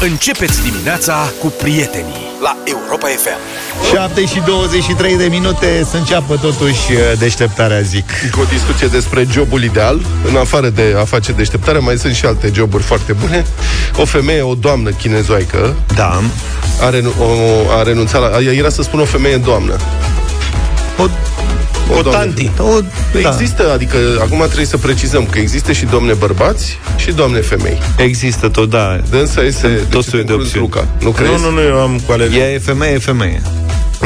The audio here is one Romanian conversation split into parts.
Începeți dimineața cu prietenii la Europa FM. 7 și 23 de minute să înceapă totuși uh, deșteptarea, zic. Cu o discuție despre jobul ideal. În afară de a face deșteptare, mai sunt și alte joburi foarte bune. O femeie, o doamnă chinezoaică, Da. a, renu- o, a renunțat la... Era să spun o femeie doamnă. O, O, o doamnă. tanti. O, da. Există, adică acum trebuie să precizăm că există și domne bărbați și domne femei. Există tot, da. Dânsa este Sunt tot deci, soiul de în opțiuni. Luca. Nu crezi? Nu, nu, nu, eu am cu alergie. E femeie, e femeie.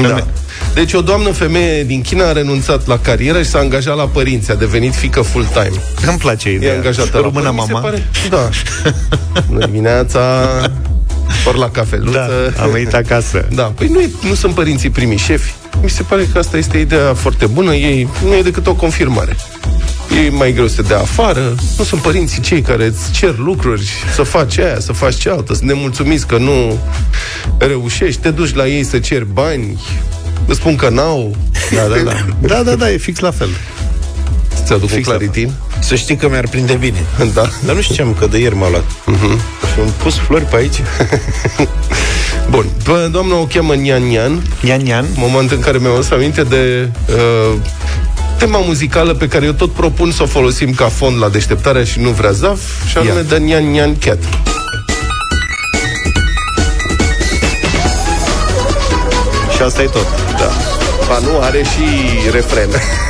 Da. Deci o doamnă femeie din China a renunțat la carieră și s-a angajat la părinți, a devenit fică full-time. Îmi place E ideea. angajată la Română părinți, mi se mama. Pare? Da. Bună dimineața, ori la cafeluță. Da, am venit acasă. Da, păi nu, e, nu sunt părinții primii șefi. Mi se pare că asta este ideea foarte bună. Ei nu e decât o confirmare. E mai greu să te dea afară. Nu sunt părinții cei care îți cer lucruri, să faci aia, să faci cealaltă, să nemulțumiți că nu reușești, te duci la ei să ceri bani, îți spun că n-au. Da, da, da. Da, da, da, e fix la fel. Ți-aduc un Fix la claritin? Să știi că mi-ar prinde bine. Da. Dar nu știam că de ieri m-a luat. Uh-huh. Și am pus flori pe aici. Bun. Bă, doamna o cheamă Nian Nian, Ian, Ian. moment în care mi-am adus aminte de uh, tema muzicală pe care eu tot propun să o folosim ca fond la deșteptarea și nu vrea zaf, și anume Ia. de Nian Nian Cat. Și asta e tot. Da. Ba nu, are și refren.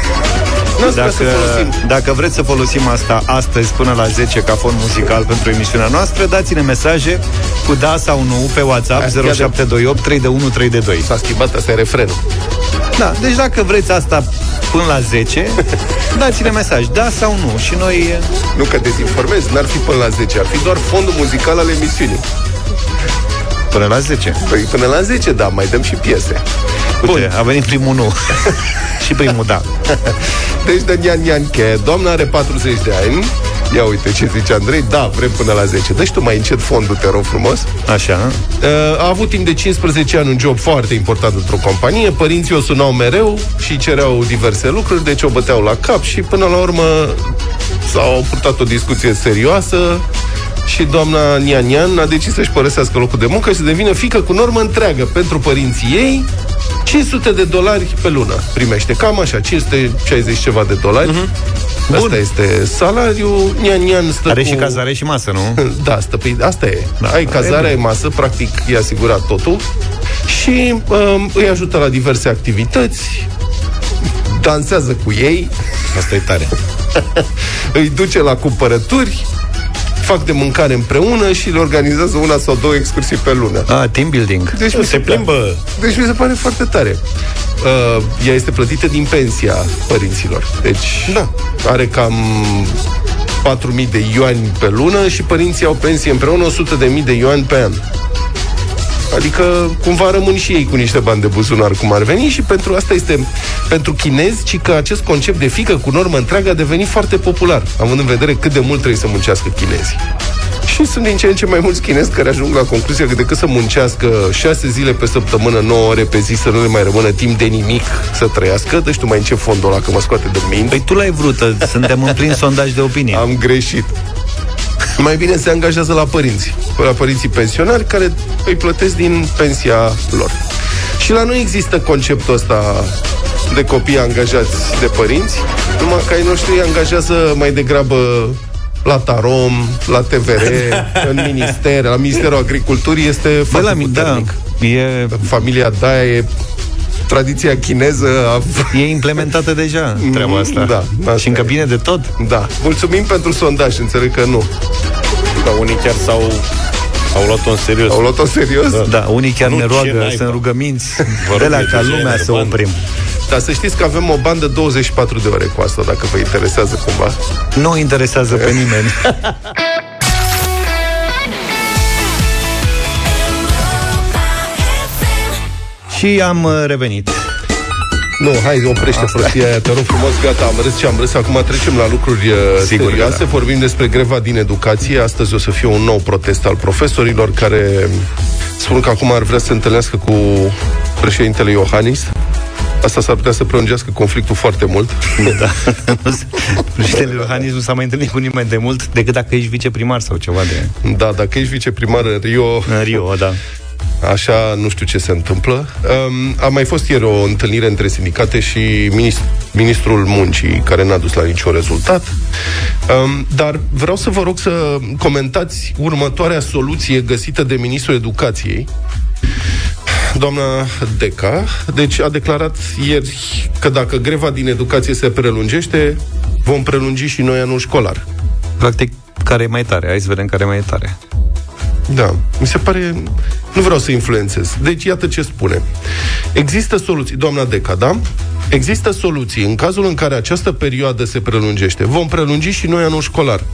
N-ați vrea să Dacă, folosim. dacă vreți să folosim asta astăzi până la 10 ca fond muzical pentru emisiunea noastră, dați-ne mesaje cu da sau nu pe WhatsApp Hai, chiar de- 0728 3 de 1 3 de 2. S-a schimbat, asta e refrenul. Da, deci dacă vreți asta până la 10, dați-ne mesaj, da sau nu. Și noi Nu că dezinformez, n-ar fi până la 10, ar fi doar fondul muzical al emisiunii. până la 10. Păi până la 10, da, mai dăm și piese. Uite, a venit primul nu. și primul da. Deci de Nian Nian Che, doamna are 40 de ani. Ia uite ce zice Andrei, da, vrem până la 10. Deci tu mai încet fondul, te rog frumos. Așa. Uh, A avut timp de 15 ani un job foarte important într-o companie. Părinții o sunau mereu și cereau diverse lucruri, deci o băteau la cap și până la urmă s-au purtat o discuție serioasă și doamna Nian Nian a decis să-și părăsească locul de muncă și să devină fică cu normă întreagă pentru părinții ei. 500 de dolari pe lună primește, cam așa, 560 ceva de dolari. Uh-huh. Asta este salariul. Nian Nian stă Are cu... și cazare și masă, nu? Da, stă, păi, asta e. Da. Da, Ai cazare, E ai masă, practic e asigurat totul și um, îi ajută la diverse activități, dansează cu ei, Asta e tare. îi duce la cumpărături, fac de mâncare împreună și le organizează una sau două excursii pe lună. Ah, team building. Deci mi se, Se plimbă. deci mi se pare foarte tare. Uh, ea este plătită din pensia părinților. Deci Da. are cam 4.000 de ioani pe lună și părinții au pensie împreună 100.000 de ioani pe an. Adică cumva rămân și ei cu niște bani de buzunar cum ar veni și pentru asta este pentru chinezi, ci că acest concept de fică cu normă întreagă a devenit foarte popular, având în vedere cât de mult trebuie să muncească chinezii. Și sunt din ce în ce mai mulți chinezi care ajung la concluzia că decât să muncească șase zile pe săptămână, 9 ore pe zi, să nu le mai rămână timp de nimic să trăiască, deci tu mai încep fondul ăla că mă scoate de minte. Păi tu l-ai vrut, suntem în plin sondaj de opinie. Am greșit. Mai bine se angajează la părinți, la părinții pensionari care îi plătesc din pensia lor. Și la noi există conceptul ăsta de copii angajați de părinți, numai că ai noștri îi angajează mai degrabă la Tarom, la TVR, în minister, la Ministerul Agriculturii este Bă, foarte la mine, da, puternic. e, Familia Daia e tradiția chineză a... e implementată deja treaba asta. Da, asta și încă e. bine de tot. Da. Mulțumim pentru sondaj, înțeleg că nu. Dar unii chiar s-au au luat-o în serios. Au luat-o serios? Da, unii chiar Nu, ne ce roagă, naiba. sunt rugăminți Vă de rog, la e ca deja lumea să enervant. oprim. Dar să știți că avem o bandă 24 de ore cu asta, dacă vă interesează cumva. Nu interesează pe nimeni. Și am uh, revenit. Nu, hai, oprește prostia aia, te rog frumos, gata, am râs ce am râs. Acum trecem la lucruri uh, Sigur că serioase. da. Vorbim despre greva din educație. Astăzi o să fie un nou protest al profesorilor care spun că acum ar vrea să se întâlnească cu președintele Iohannis Asta s-ar putea să prelungească conflictul foarte mult. Da. Președintele Iohannis nu s-a mai întâlnit cu nimeni de mult decât dacă ești viceprimar sau ceva de... Da, dacă ești viceprimar în Rio... În Rio, da. Așa, nu știu ce se întâmplă. Um, a mai fost ieri o întâlnire între sindicate și minist- ministrul muncii, care n-a dus la niciun rezultat. Um, dar vreau să vă rog să comentați următoarea soluție găsită de ministrul educației, doamna Deca, deci a declarat ieri că dacă greva din educație se prelungește, vom prelungi și noi anul școlar. Practic, care e mai tare? Hai să vedem care e mai tare. Da, mi se pare... Nu vreau să influențez. Deci, iată ce spune. Există soluții, doamna Deca, da? Există soluții în cazul în care această perioadă se prelungește. Vom prelungi și noi anul școlar.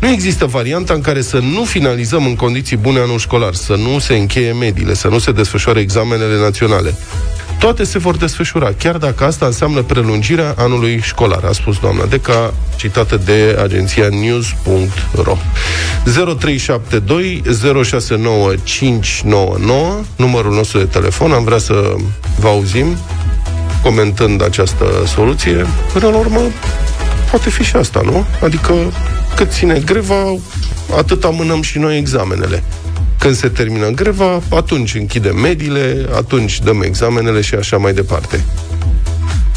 Nu există varianta în care să nu finalizăm în condiții bune anul școlar, să nu se încheie mediile, să nu se desfășoare examenele naționale. Toate se vor desfășura, chiar dacă asta înseamnă prelungirea anului școlar, a spus doamna Deca, citată de agenția news.ro. 0372 069 599, numărul nostru de telefon, am vrea să vă auzim comentând această soluție. Până la urmă, poate fi și asta, nu? Adică cât ține greva, atât amânăm și noi examenele. Când se termină greva, atunci închidem mediile, atunci dăm examenele și așa mai departe.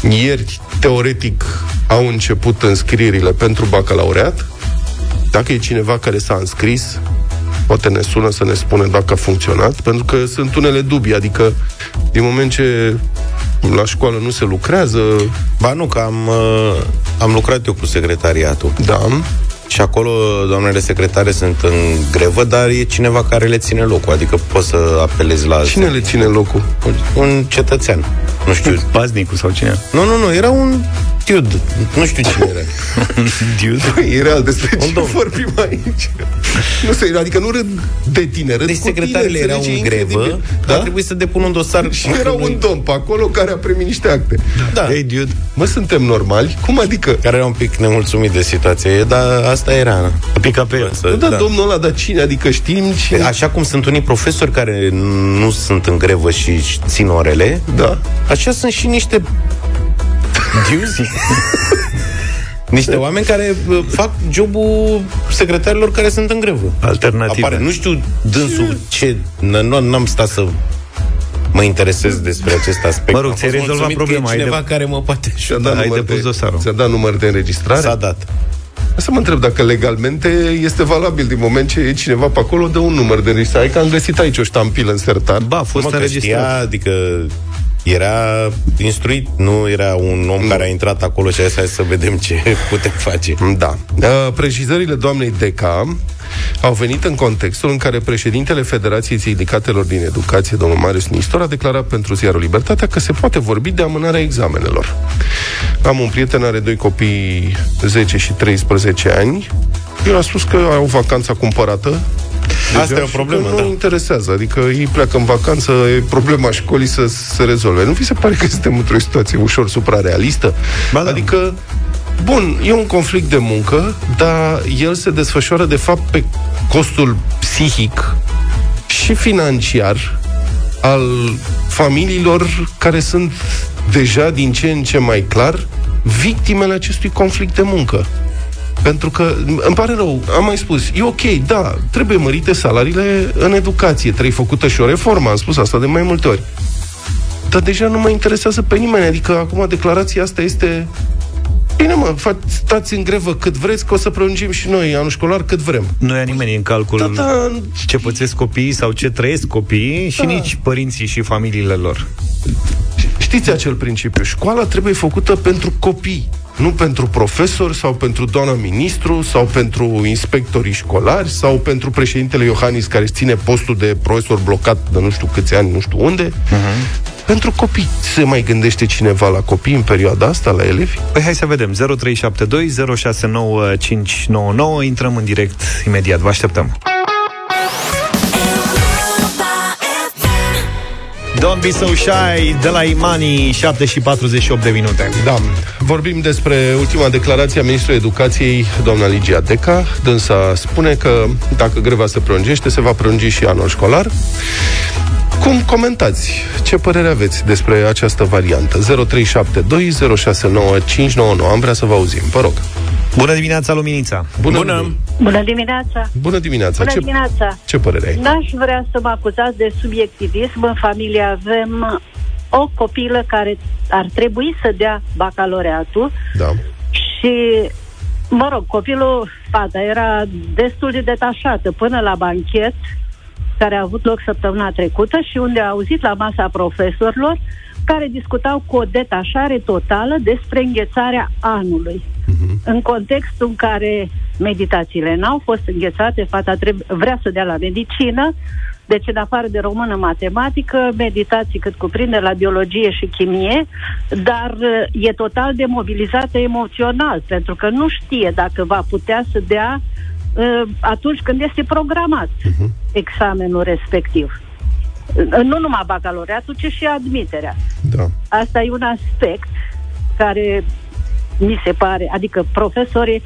Ieri, teoretic, au început înscrierile pentru bacalaureat. Dacă e cineva care s-a înscris, poate ne sună să ne spune dacă a funcționat, pentru că sunt unele dubii, adică din moment ce la școală nu se lucrează... Ba nu, că am, uh, am lucrat eu cu secretariatul. Da. Și acolo doamnele secretare sunt în grevă, dar e cineva care le ține locul. Adică poți să apelezi la... Cine le ține locul? Un cetățean. Nu știu. Paznicul sau cine? Nu, nu, nu, era un dude. Nu știu cine era. Dude. E real despre Un ce domn. vorbim aici. Nu se, adică nu râd de tine, râd Deci cu tine, secretarele erau înțelegi? în E grevă, incredibil. da? a Da? trebuit să depun un dosar. Și era un domn pe acolo care a primit niște acte. Da. Hey, dude. Mă, suntem normali? Cum adică? care era un pic nemulțumit de situație, dar asta era. Pica pe el. Să- Nu, da, domnul ăla, dar cine? Adică știm cine... Așa cum sunt unii profesori care nu sunt în grevă și țin orele, Da. așa sunt și niște diuzi. niște oameni care uh, fac jobul secretarilor care sunt în grevă. Alternative. Apare. Nu știu dânsul ce... n- Nu n-am stat să mă interesez despre acest aspect. Mă rog, Am ți-ai fost rezolvat mulțumit că problema, E ai cineva de- care mă poate Ți-a ajuta. dat, ai număr depus de, dosarul. ți-a dat număr de înregistrare? S-a dat. Să mă întreb dacă legalmente este valabil din moment ce e cineva pe acolo, dă un număr de înregistrare. Că am găsit aici o ștampilă în sertar. Ba, a fost Mă, că înregistrat. știa, adică era instruit, nu era un om care a intrat acolo și a zis, hai să vedem ce putem face. Da. Uh, Precizările doamnei Deca au venit în contextul în care președintele Federației Sindicatelor din Educație, domnul Marius Nistor, a declarat pentru ziarul Libertatea că se poate vorbi de amânarea examenelor. Am un prieten, are doi copii 10 și 13 ani. El a spus că au vacanța cumpărată. Asta e o și problemă, că nu da. interesează. Adică ei pleacă în vacanță, e problema școlii să se rezolve. Nu vi se pare că suntem într-o situație ușor suprarealistă? Ba da. Adică Bun, e un conflict de muncă, dar el se desfășoară de fapt pe costul psihic și financiar al familiilor care sunt deja din ce în ce mai clar victimele acestui conflict de muncă. Pentru că, îmi pare rău, am mai spus, e ok, da, trebuie mărite salariile în educație, trebuie făcută și o reformă, am spus asta de mai multe ori. Dar deja nu mă interesează pe nimeni, adică acum declarația asta este Bine, mă, fa- stați în grevă cât vreți, că o să prelungim și noi anul școlar cât vrem. Nu ia nimeni în calcul Da, da, ce pățesc copiii sau ce trăiesc copiii și Da. nici părinții și familiile lor. Știți acel principiu? Școala trebuie făcută pentru copii, nu pentru profesori sau pentru doamna ministru sau pentru inspectorii școlari sau pentru președintele Iohannis care își ține postul de profesor blocat de nu știu câți ani, nu știu unde. Uh-huh. Pentru copii. Se mai gândește cineva la copii în perioada asta, la elevi? Păi hai să vedem. 0372 069599. Intrăm în direct imediat. Vă așteptăm. Don't be so shy de la Imani 7 și 48 de minute. Da, vorbim despre ultima declarație a Ministrului Educației, doamna Ligia Deca. Dânsa spune că dacă greva se prelungește, se va prelungi și anul școlar. Cum comentați? Ce părere aveți despre această variantă? 0372069599. Am vrea să vă auzim. Vă rog. Bună dimineața, Luminița! Bună! Bună! Bună dimineața! Bună dimineața! Bună ce, dimineața! ce părere ai? N-aș vrea să mă acuzați de subiectivism. În familie avem o copilă care ar trebui să dea bacaloreatul Da. și, mă rog, copilul, fata, era destul de detașată până la banchet care a avut loc săptămâna trecută și unde a auzit la masa profesorilor care discutau cu o detașare totală despre înghețarea anului. În contextul în care meditațiile n-au fost înghețate, fata trebuie, vrea să dea la medicină, deci în afară de română, matematică, meditații cât cuprinde la biologie și chimie, dar uh, e total demobilizată emoțional, pentru că nu știe dacă va putea să dea uh, atunci când este programat examenul respectiv. Uh, Nu numai bacalaureatul, ci și admiterea. Da. Asta e un aspect care mi se pare, adică profesorii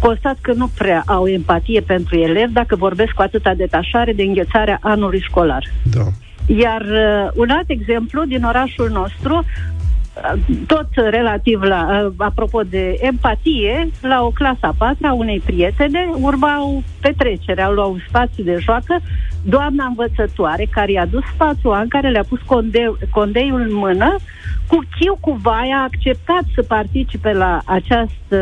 constat că nu prea au empatie pentru elevi dacă vorbesc cu atâta detașare de înghețarea anului școlar. Da. Iar uh, un alt exemplu din orașul nostru, uh, tot relativ la, uh, apropo de empatie, la o clasă a patra a unei prietene, urmau petrecerea, luau un spațiu de joacă, doamna învățătoare care i-a dus spațiul în care le-a pus condeu, condeiul în mână, cu chiu cu vaia a acceptat să participe la această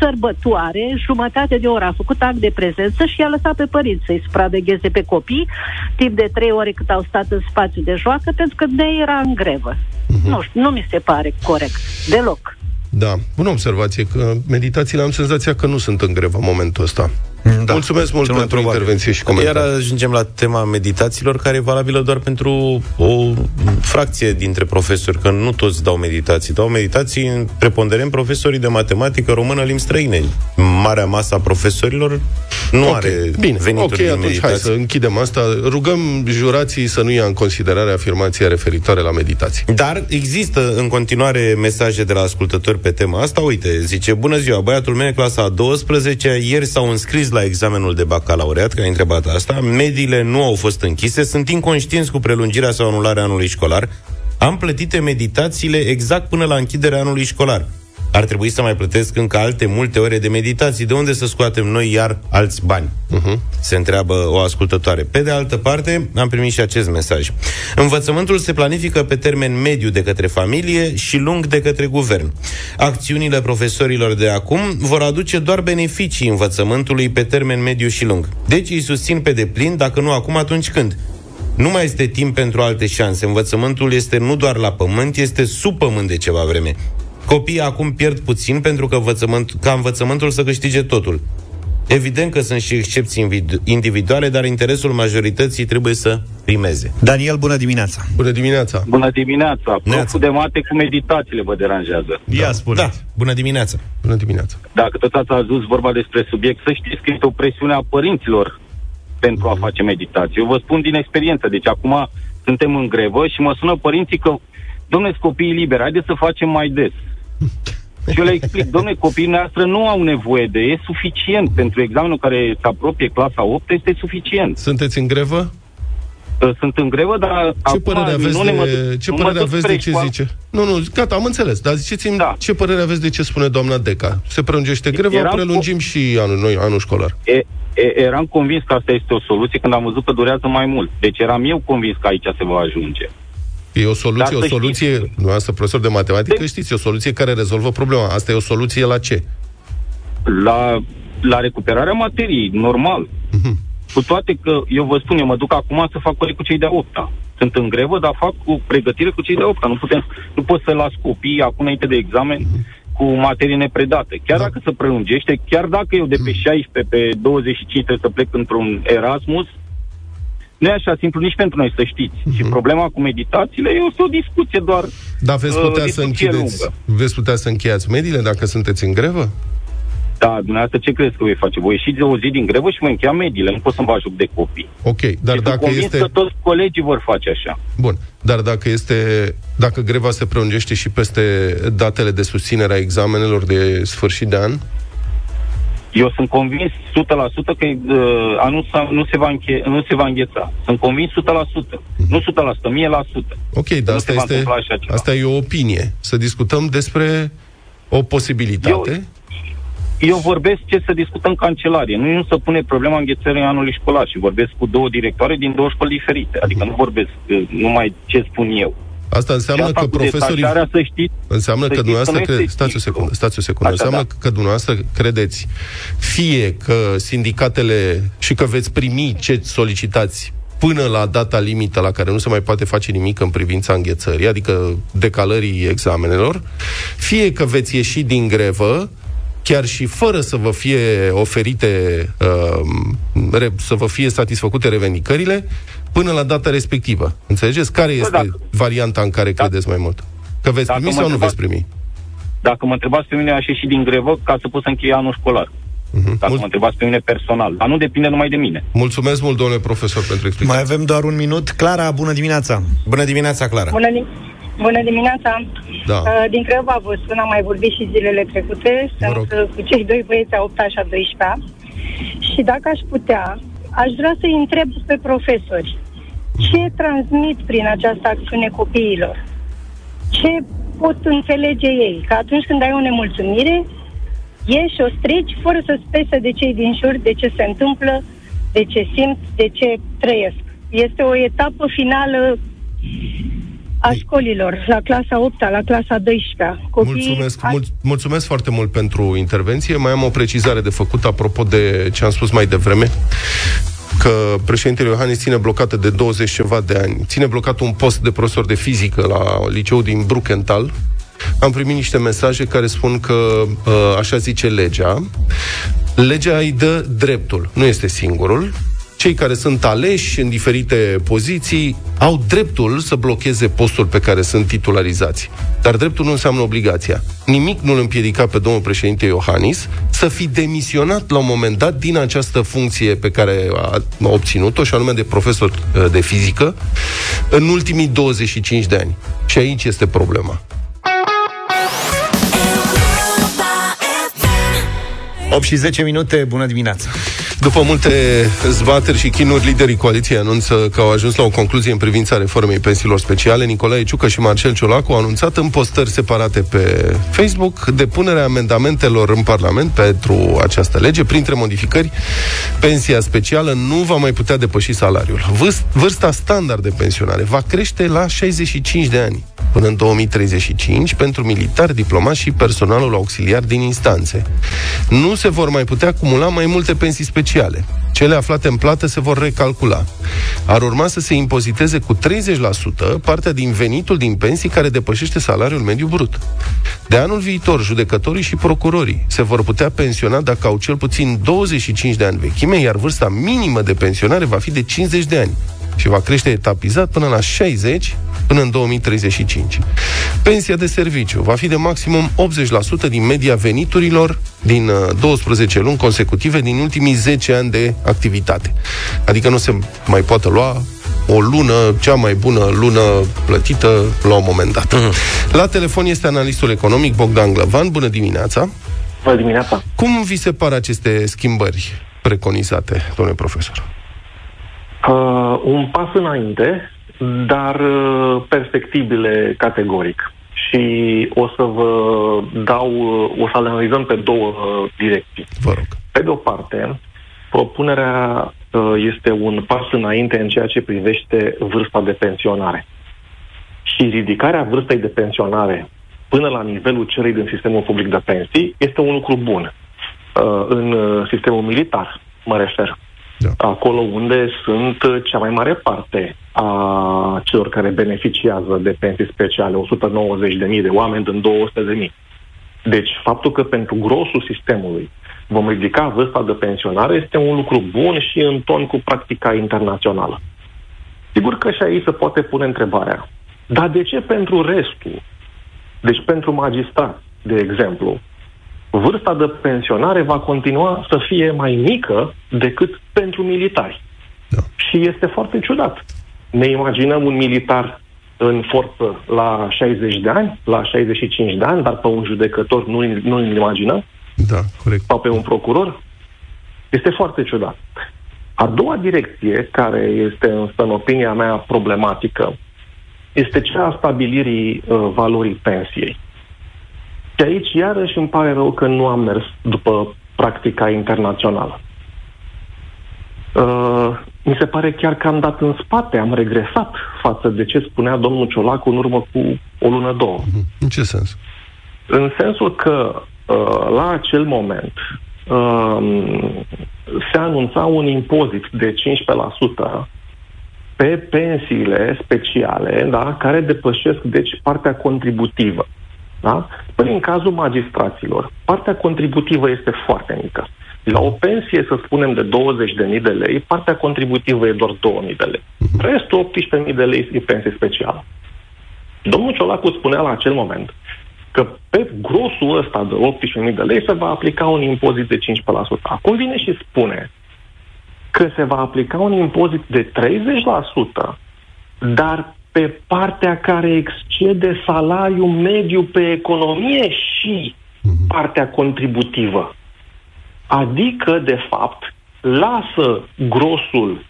sărbătoare, jumătate de oră a făcut act de prezență și i-a lăsat pe părinți să-i supravegheze pe copii timp de trei ore cât au stat în spațiu de joacă, pentru că de era în grevă. Nu știu, nu mi se pare corect, deloc. Da. Bună observație, că meditațiile am senzația că nu sunt în grevă în momentul ăsta. Da. Mulțumesc mult Cel mai pentru probabil. intervenție și Iar comentarii. ajungem la tema meditațiilor, care e valabilă doar pentru o fracție dintre profesori, că nu toți dau meditații. Dau meditații în preponderent profesorii de matematică, română, limbi străine. Marea masă a profesorilor nu Ok, are Bine, venituri ok, din atunci hai meditații. să închidem asta. Rugăm jurații să nu ia în considerare afirmația referitoare la meditații. Dar există în continuare mesaje de la ascultători pe tema asta. Uite, zice, bună ziua, băiatul meu e clasa a 12 ieri s-au înscris la examenul de bacalaureat, că ai întrebat asta, mediile nu au fost închise, sunt inconștienți cu prelungirea sau anularea anului școlar, am plătite meditațiile exact până la închiderea anului școlar. Ar trebui să mai plătesc încă alte multe ore de meditații. De unde să scoatem noi iar alți bani? Uh-huh. Se întreabă o ascultătoare. Pe de altă parte, am primit și acest mesaj. Învățământul se planifică pe termen mediu de către familie și lung de către guvern. Acțiunile profesorilor de acum vor aduce doar beneficii învățământului pe termen mediu și lung. Deci îi susțin pe deplin, dacă nu acum, atunci când? Nu mai este timp pentru alte șanse. Învățământul este nu doar la pământ, este sub pământ de ceva vreme. Copiii acum pierd puțin pentru că învățământ, ca învățământul să câștige totul. Evident că sunt și excepții invid- individuale, dar interesul majorității trebuie să primeze. Daniel, bună dimineața! Bună dimineața! Bună dimineața! Neața. Proful de mate cu meditațiile vă deranjează. Ia spune. Da, bună dimineața! Bună dimineața! Dacă tot ați adus vorba despre subiect, să știți că este o presiune a părinților pentru a face meditație. Eu vă spun din experiență. Deci acum suntem în grevă și mă sună părinții că, domnule, copiii liberi, haideți să facem mai des. Și eu le explic, domnule, copiii noastre nu au nevoie de, e suficient pentru examenul care se apropie clasa 8, este suficient. Sunteți în grevă? Sunt în grevă, dar Ce acum părere aveți nu ne mă de, duc- ce nu mă părere duc aveți spre de ce școală. zice? Nu, nu, gata, am înțeles, dar ziceți-mi Da. ce părere aveți de ce spune doamna Deca. Se prelungește greva, Eram prelungim și anul, noi, anul școlar. E, e, eram convins că asta este o soluție când am văzut că durează mai mult. Deci eram eu convins că aici se va ajunge. E o soluție, Dar o să soluție, știți- nu asta profesor de matematică, De- știți, e o soluție care rezolvă problema. Asta e o soluție la ce? La, la recuperarea materiei, normal. Cu toate că, eu vă spun, eu mă duc acum să fac ore cu cei de-a opta. Sunt în grevă, dar fac cu pregătire cu cei de-a opta. Nu, putem, nu pot să las copiii acum înainte de examen cu materie nepredate. Chiar Da. dacă se prelungește, chiar dacă eu de pe 16 pe 25 trebuie să plec într-un Erasmus, nu e așa simplu nici pentru noi, să știți. Și problema cu meditațiile e o, o discuție doar Dar veți Uh, putea să discuție închideți, lungă. veți putea să încheiați mediile dacă sunteți în grevă? Da, dumneavoastră ce crezi că voi face? Voi ieși de o zi din grevă și voi încheia mediile. Nu pot să-mi vă ajut de copii. Ok, dar și dacă sunt convins este... că toți colegii vor face așa. Bun, dar dacă este, dacă greva se prelungește și peste datele de susținere a examenelor de sfârșit de an, Eu sunt convins 100% că uh, anul sa- nu se, va înche- nu se va îngheța. Sunt convins 100%. Nu 100%, 1000%. Ok, nu dar se asta va este, întâmpla așa ceva. asta e o opinie. Să discutăm despre o posibilitate. Eu vorbesc ce să discutăm în cancelarie. Nu, nu să pune problema înghețării anului școlar și vorbesc cu două directoare din două școli diferite. Adică nu vorbesc uh, numai ce spun eu. Asta înseamnă și asta că cu profesorii... detașarea, să știți, Înseamnă să că știți dumneavoastră că nu cre... este Stați o simplu. secundă, stați o secundă. Așa, Înseamnă da. că dumneavoastră credeți fie că sindicatele și că veți primi ce solicitați până la data limită la care nu se mai poate face nimic în privința înghețării, adică decalării examenelor, fie că veți ieși din grevă, chiar și fără să vă fie oferite, uh, re, să vă fie satisfăcute revendicările, până la data respectivă. Înțelegeți? Care este dacă- varianta în care credeți mai mult? Că veți Dacă primi mă sau nu veți întrebați- primi? Dacă mă întrebați pe mine, aș ieși din grevă ca să pot să închei anul școlar. Mhm. Dacă Mul- mă întrebați pe mine personal. Dar nu depinde numai de mine. Mulțumesc mult, domnule profesor, pentru explicație. Mai avem doar un minut. Clara, bună dimineața! Bună dimineața, Clara. Bună, dim- Bună dimineața! Da. Uh, din Craiova vă spun, am mai vorbit și zilele trecute. Vă Sunt rog. uh, cu cei doi băieți a 8 și a 12 Și dacă aș putea, aș vrea să-i întreb pe profesori ce transmit prin această acțiune copiilor? Ce pot înțelege ei? Că atunci când ai o nemulțumire, ieși, o strici, fără să spese de cei din jur, de ce se întâmplă, de ce simt, de ce trăiesc. Este o etapă finală a școlilor, la clasa 8 la clasa 12 Copiii Mulțumesc, a- mul- mulțumesc foarte mult pentru intervenție. Mai am o precizare de făcut apropo de ce am spus mai devreme că președintele Iohannis ține blocată de 20 ceva de ani, ține blocat un post de profesor de fizică la liceul din Bruckenthal. Am primit niște mesaje care spun că, uh, așa zice legea, legea îi dă dreptul, nu este singurul. Cei care sunt aleși în diferite poziții au dreptul să blocheze postul pe care sunt titularizați. Dar dreptul nu înseamnă obligația. Nimic nu îl împiedica pe domnul președinte Iohannis să fi demisionat la un moment dat din această funcție pe care a a obținut-o, și anume de profesor uh, de fizică, în ultimii 25 de ani. Și aici este problema. 8 și 10 minute, bună dimineața! După multe zbateri și chinuri, liderii coaliției anunță că au ajuns la o concluzie în privința reformei pensiilor speciale. Nicolae Ciucă și Marcel Ciolacu au anunțat în postări separate pe Facebook depunerea amendamentelor în Parlament pentru această lege. Printre modificări, pensia specială nu va mai putea depăși salariul. Vârst- Vârsta standard de pensionare va crește la 65 de ani până în 2035 pentru militari, diplomați și personalul auxiliar din instanțe. Nu se vor mai putea acumula mai multe pensii speciale. Cele aflate în plată se vor recalcula. Ar urma să se impoziteze cu 30% partea din venitul din pensii care depășește salariul mediu brut. De anul viitor, judecătorii și procurorii se vor putea pensiona dacă au cel puțin 25 de ani vechime, iar vârsta minimă de pensionare va fi de 50 de ani și va crește etapizat până la 60 până în 2035. Pensia de serviciu va fi de maximum 80% din media veniturilor din uh, 12 luni consecutive din ultimii 10 ani de activitate. Adică nu se mai poate lua o lună, cea mai bună lună plătită la un moment dat. La telefon este analistul economic Bogdan Glăvan. Bună dimineața! Bună dimineața! Cum vi se par aceste schimbări preconizate, domnule profesor? Uh, un pas înainte, dar uh, perspectivile categoric. Și o să vă dau, uh, o să le analizăm pe două uh, direcții. Vă rog. Pe de o parte, propunerea uh, este un pas înainte în ceea ce privește vârsta de pensionare. Și ridicarea vârstei de pensionare până la nivelul celei din sistemul public de pensii este un lucru bun. Uh, în uh, sistemul militar, mă refer. Da. Acolo unde sunt uh, cea mai mare parte a celor care beneficiază de pensii speciale, 190.000 de oameni din 200.000. Deci, faptul că pentru grosul sistemului vom ridica vârsta de pensionare este un lucru bun și în ton cu practica internațională. Sigur că și aici se poate pune întrebarea. Dar de ce pentru restul? Deci pentru magistrat, de exemplu, vârsta de pensionare va continua să fie mai mică decât pentru militari. Da. Și este foarte ciudat. Ne imaginăm un militar în forță la 60 de ani, la 65 de ani, dar pe un judecător nu nu îl imaginăm. Da, corect. Sau pe un procuror? Este foarte ciudat. A doua direcție, care este însă, în opinia mea, problematică, este cea a stabilirii uh, valorii pensiei. Și aici, iarăși, îmi pare rău că nu am mers după practica internațională. Uh, mi se pare chiar că am dat în spate, am regresat față de ce spunea domnul Ciolacu în urmă cu o lună, două. În ce sens? În sensul că uh, la acel moment uh, se anunța un impozit de 15% pe pensiile speciale, da, care depășesc, deci, partea contributivă. Da? Păi, în cazul magistraților, partea contributivă este foarte mică. La o pensie, să spunem, de 20.000 de lei, partea contributivă e doar 2.000 de lei. Restul 18.000 de lei e pensie specială. Domnul Ciolacu spunea la acel moment că pe grosul ăsta de 18.000 de lei se va aplica un impozit de 15%. Acum vine și spune că se va aplica un impozit de 30%, dar pe partea care excede salariul mediu pe economie și partea contributivă. Adică, de fapt, lasă grosul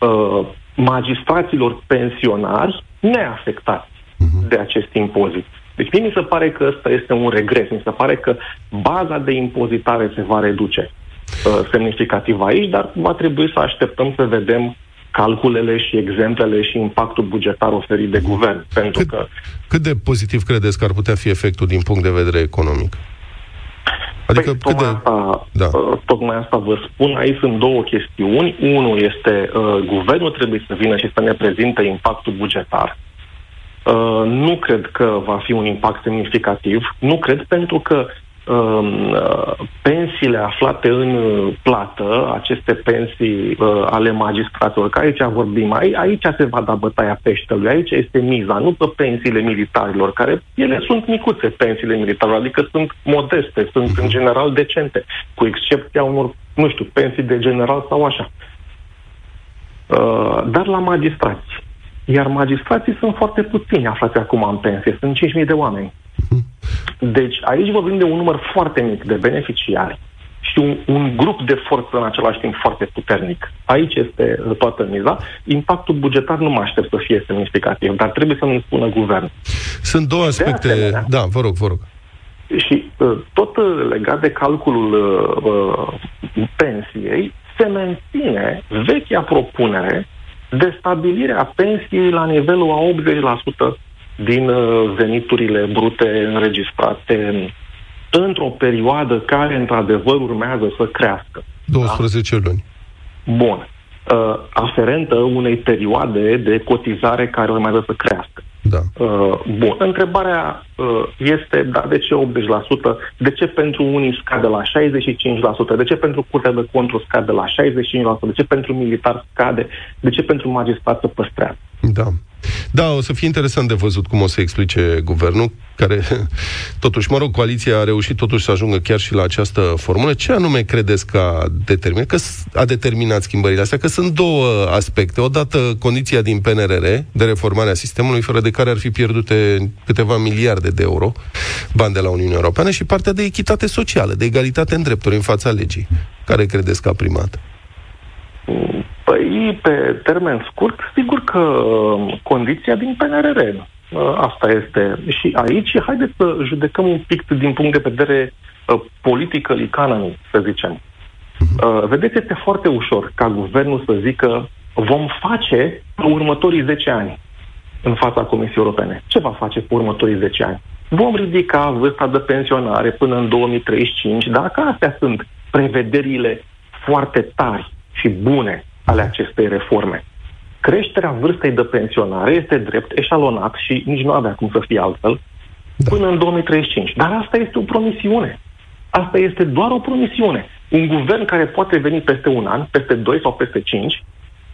uh, magistraților pensionari neafectați uh-huh. de acest impozit. Deci mie mi se pare că ăsta este un regres. Mi se pare că baza de impozitare se va reduce uh, semnificativ aici, dar va trebui să așteptăm să vedem calculele și exemplele și impactul bugetar oferit de guvern. Pentru cât, că... cât de pozitiv credeți că ar putea fi efectul din punct de vedere economic? Adică păi, cât de... asta, da. uh, tocmai asta vă spun. Aici sunt două chestiuni. Unul este uh, guvernul trebuie să vină și să ne prezinte impactul bugetar. Uh, nu cred că va fi un impact semnificativ. Nu cred pentru că Um, uh, pensiile aflate în uh, plată, aceste pensii uh, ale magistraților, că aici vorbim, aici se va da bătaia peștelui, aici este miza, nu pe pensiile militarilor, care ele sunt micuțe, pensiile militarilor, adică sunt modeste, sunt în general decente, cu excepția unor, nu știu, pensii de general sau așa. Dar la magistrați. Iar magistrații sunt foarte puțini aflați acum în pensie, sunt 5.000 de oameni. Deci aici vorbim de un număr foarte mic de beneficiari și un, un grup de forță în același timp foarte puternic. Aici este uh, toată miza. Impactul bugetar nu mă aștept să fie semnificativ, dar trebuie să ne spună guvernul. Sunt două aspecte. Asemenea, da, vă rog, vă rog. Și uh, tot uh, legat de calculul uh, pensiei, se menține vechea propunere de stabilirea pensiei la nivelul a 80% din uh, veniturile brute înregistrate într-o perioadă care, într-adevăr, urmează să crească. 12 da? luni. Bun. Uh, aferentă unei perioade de cotizare care urmează să crească. Da. Uh, bun. Întrebarea uh, este, da, de ce 80%? De ce pentru unii scade la 65%? De ce pentru Curtea de Conturi scade la 65%? De ce pentru militar scade? De ce pentru magistrat să păstrează? Da. Da, o să fie interesant de văzut cum o să explice guvernul, care, totuși, mă rog, coaliția a reușit totuși să ajungă chiar și la această formulă. Ce anume credeți că a determinat, că a determinat schimbările astea? Că sunt două aspecte. Odată, condiția din PNRR de reformare a sistemului, fără de care ar fi pierdute câteva miliarde de euro bani de la Uniunea Europeană și partea de echitate socială, de egalitate în drepturi în fața legii. Care credeți că a primat? Păi, pe termen scurt, sigur că uh, condiția din PNRR. Uh, asta este. Și aici, haideți să judecăm un pic din punct de vedere uh, politică economy, să zicem. Vedeți, este foarte ușor ca guvernul să zică vom face următorii 10 ani în fața Comisiei Europene. Ce va face pe următorii 10 ani? Vom ridica vârsta de pensionare până în 2035, dacă astea sunt prevederile foarte tari și bune ale acestei reforme. Creșterea vârstei de pensionare este drept eșalonat și nici nu avea cum să fie altfel da. până în 2035. Dar asta este o promisiune. Asta este doar o promisiune. Un guvern care poate veni peste un an, peste doi sau peste cinci,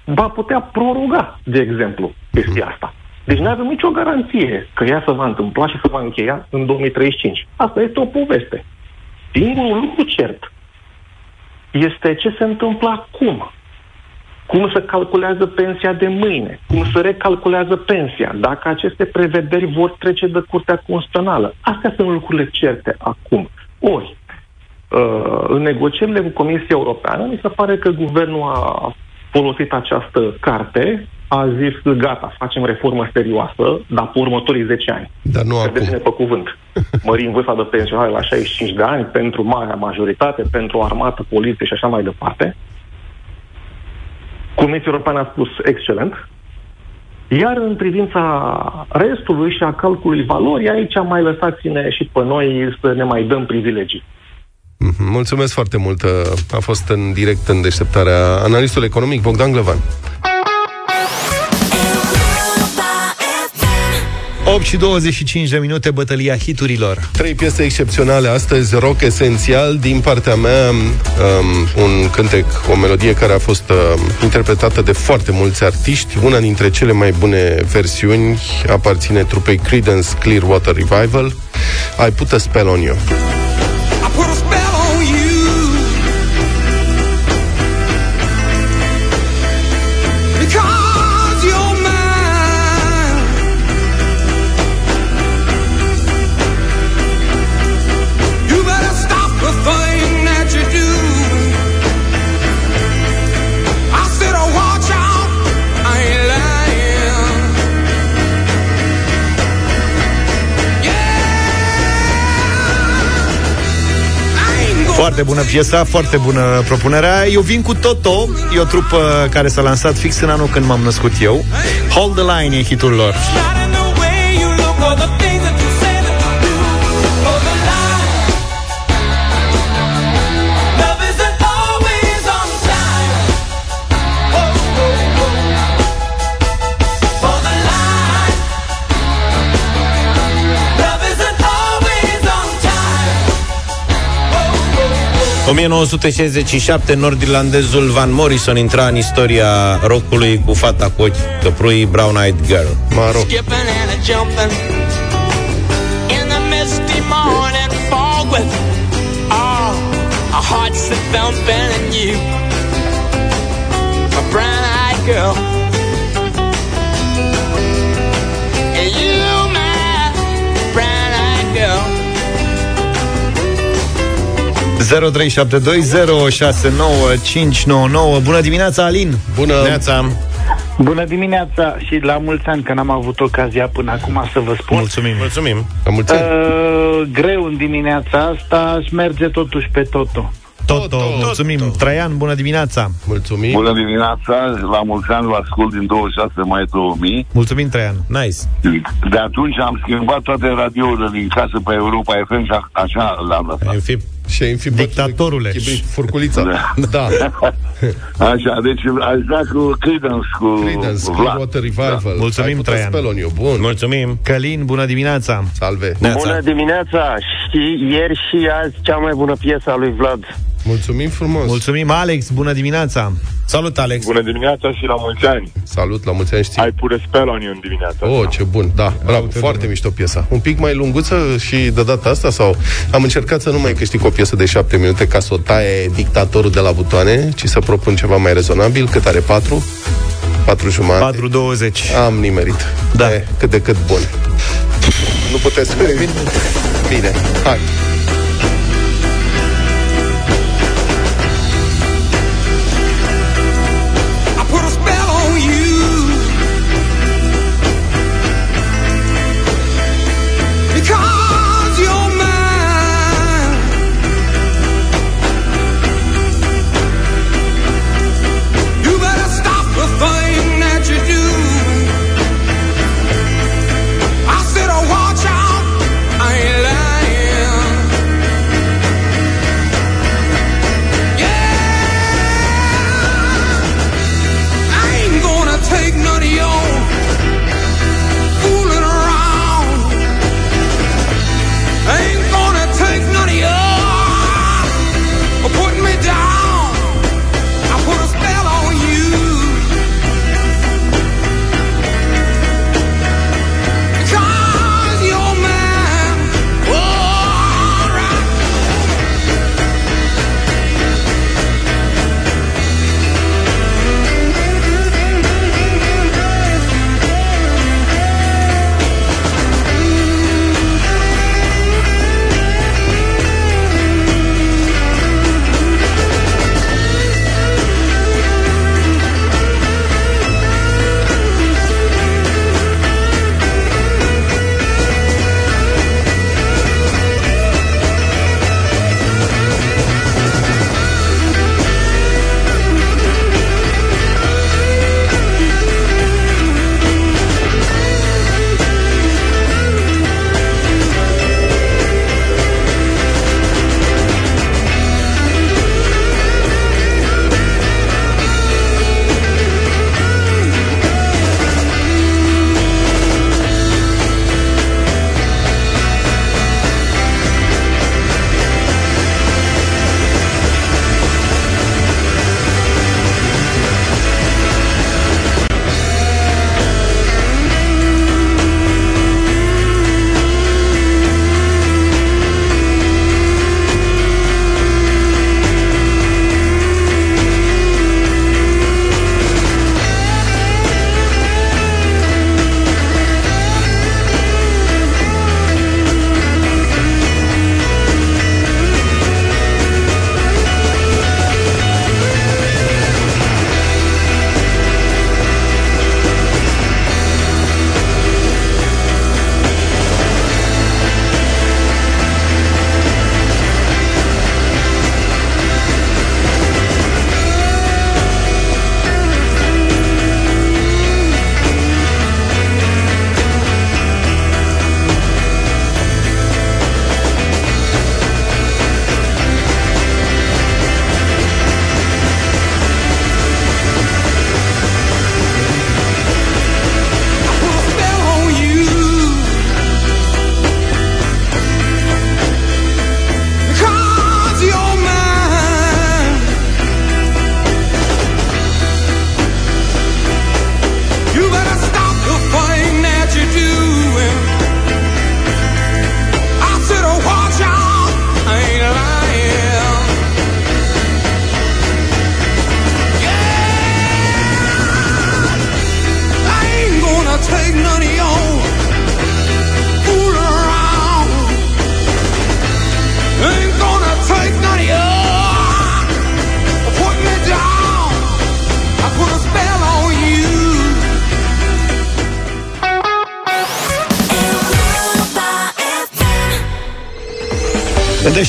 va putea proroga, de exemplu, chestia asta. Deci nu avem nicio garanție că ea se va întâmpla și se va încheia în 2035. Asta este o poveste. Singurul lucru cert este ce se întâmplă acum cum se calculează pensia de mâine, cum se recalculează pensia, dacă aceste prevederi vor trece de Curtea Constituțională. Astea sunt lucrurile certe acum. Ori, Uh, în negocierile cu Comisia Europeană, mi se pare că guvernul a folosit această carte, a zis, gata, facem reformă serioasă, dar pe următorii 10 ani. Dar nu acum. Credeți-ne pe cuvânt. Mărim vârsta de pensionare la 65 de ani pentru marea majoritate, pentru armată, poliție și așa mai departe. Comisia Europeană a spus excelent. Iar în privința restului și a calculului valorii, aici mai lăsați-ne și pe noi să ne mai dăm privilegii. Mhm, Mulțumesc foarte mult. A fost în direct în deșteptarea analistul economic Bogdan Glăvan. 8 și 25 de minute, bătălia hiturilor. Trei piese excepționale astăzi, rock esențial din partea mea, um, un cântec, o melodie care a fost um, interpretată de foarte mulți artiști. Una dintre cele mai bune versiuni aparține trupei Creedence Clearwater Revival. I Put a Spell on You. I put a spell Foarte bună piesa, foarte bună propunerea. Eu vin cu Toto, e o trupă care s-a lansat fix în anul când m-am născut eu. Hold the Line e hitul lor. 1967, nord-irlandezul Van Morrison intra în istoria rockului cu fata cu ochi căprui Brown Eyed Girl. Maro. skipping and a jumping in the misty morning fog with all our hearts a thumping and you, a brown-eyed girl. 0372069599 Bună dimineața, Alin! Bună! Neața, Bună dimineața și la mulți ani, că n-am avut ocazia până acum să vă spun. Mulțumim! mulțumim. La mulți ani. Uh, greu în dimineața asta, aș merge totuși pe Toto. Toto, mulțumim! Traian, bună dimineața! Mulțumim. Bună dimineața, la mulți ani vă ascult din 26 mai 2000. Mulțumim, Traian! Nice. De atunci am schimbat toate radiourile din casă pe Europa FM și a- așa l-am lăsat. Ai fi Și ai înfipt Dictatorule. Chibrit, furculița. Da. Da. Așa, deci aș da cu Creedence, cu Creedence, Vlad. Clearwater Revival. Da. Mulțumim, Ai putut Traian. spell on you. Bun. Mulțumim. Călin, bună dimineața! Salve. Neața. dimineața! Și ieri și azi cea mai bună piesă a lui Vlad. Mulțumim frumos. Mulțumim, Alex, bună dimineața! Salut, Alex. Bună dimineața și la mulți ani. Salut, la mulți ani știi. Ai pure spell on you în dimineața Oh, asta. ce bun, da, bravo, foarte mișto piesa. Un pic mai lunguță și de data asta sau am încercat să nu mai câștig o piesă de șapte minute ca să o taie dictatorul de la butoane, ci să propun ceva mai rezonabil, cât are patru? Patru jumate. 4.20 Am nimerit. Da. E, cât de cât bun. Nu puteți să... Bine, hai.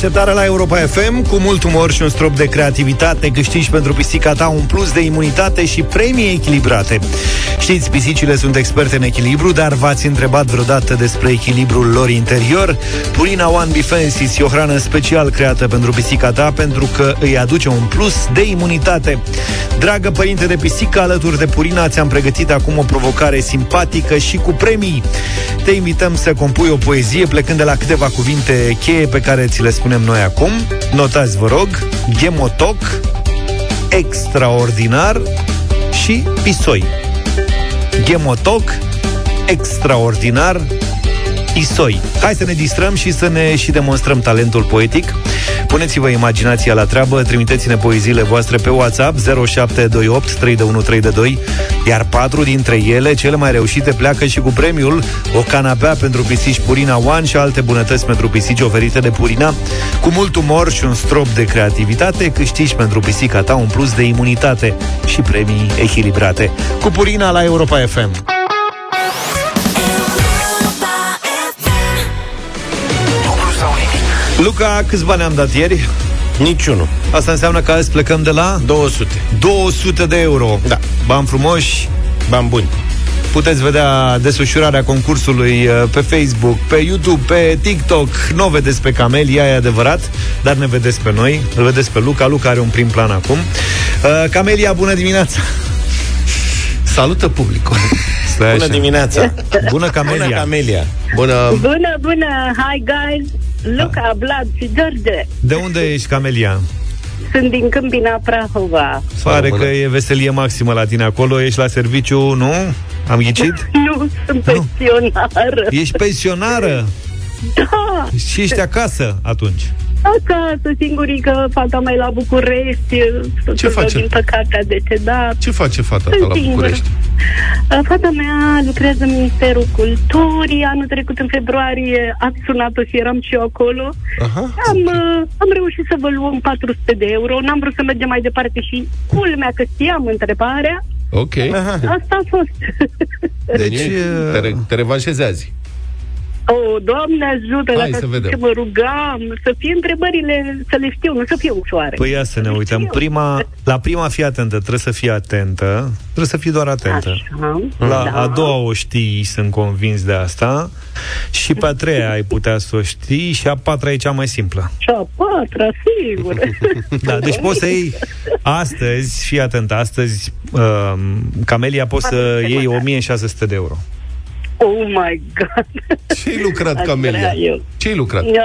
În deșteptarea la Europa FM, cu mult umor și un strop de creativitate, câștigi pentru pisica ta un plus de imunitate și premii echilibrate. Știți, pisicile sunt experte în echilibru, dar v-ați întrebat vreodată despre echilibrul lor interior? Purina One Defenses e o hrană special creată pentru pisica ta, pentru că îi aduce un plus de imunitate. Dragă părinte de pisică, alături de Purina ți-am pregătit acum o provocare simpatică și cu premii. Te invităm să compui o poezie plecând de la câteva cuvinte cheie pe care ți le spunem noi acum. Notați, vă rog, gemotoc, extraordinar și pisoi. Gemotoc, extraordinar, Isoi. Hai să ne distrăm și să ne și demonstrăm talentul poetic. Puneți-vă imaginația la treabă, trimiteți-ne poeziile voastre pe WhatsApp 0728 32132, iar patru dintre ele, cele mai reușite, pleacă și cu premiul o canapea pentru pisici Purina One și alte bunătăți pentru pisici oferite de Purina. Cu mult umor și un strop de creativitate, câștigi pentru pisica ta un plus de imunitate și premii echilibrate. Cu Purina la Europa FM. Luca, câți bani am dat ieri? Niciunul. Asta înseamnă că azi plecăm de la? 200. 200 de euro. Da. Bani frumoși, bani buni. Puteți vedea desfășurarea concursului uh, pe Facebook, pe YouTube, pe TikTok. Nu o vedeți pe Camelia, e adevărat, dar ne vedeți pe noi. Îl vedeți pe Luca. Luca are un prim plan acum. Uh, Camelia, bună dimineața! Salută publicul! Stai Bună așa. dimineața! Bună, Camelia! Bună, Camelia! Bună! Bună, bună! Hi, guys! Luca, Vlad și George. De unde ești, Camelia? Sunt din Câmpina Prahova. Pare Bună. că e veselie maximă la tine acolo. Ești la serviciu, nu? Am ghicit? Nu, sunt pensionară. Ești pensionară Da, și ești acasă atunci. acasă, singurică, fata mea e la București. Ce face? Din păcate a decedat. Ce face fata ta Sunt la singură. București? Fata mea lucrează în Ministerul Culturii. Anul trecut, în februarie, ați sunat-o și eram și eu acolo. Aha. Am, uh, am reușit să vă luăm 400 de euro. N-am vrut să mergem mai departe și culmea că știam întrebarea. Ok. Asta a fost. Deci, te, re- te revanșezi azi. Oh, Doamne ajută, Hai dacă să vedem. ce mă rugam, să fie întrebările, să le știu, nu să fie ușoare. Păi ia să ne uităm. Prima, la prima fii atentă, trebuie să fii atentă. Trebuie să fii doar atentă. Așa, La da. a doua o știi, sunt convins de asta. Și pe a treia ai putea să o știi și a patra e cea mai simplă. Și a patra, sigur. Da, deci poți să iei astăzi, fii atent, astăzi uh, Camelia poți să 400 iei măcar. 1600 de euro. Oh my God! Ce-ai lucrat, Aș Camelia? vrea eu. Ce-ai lucrat? Uh,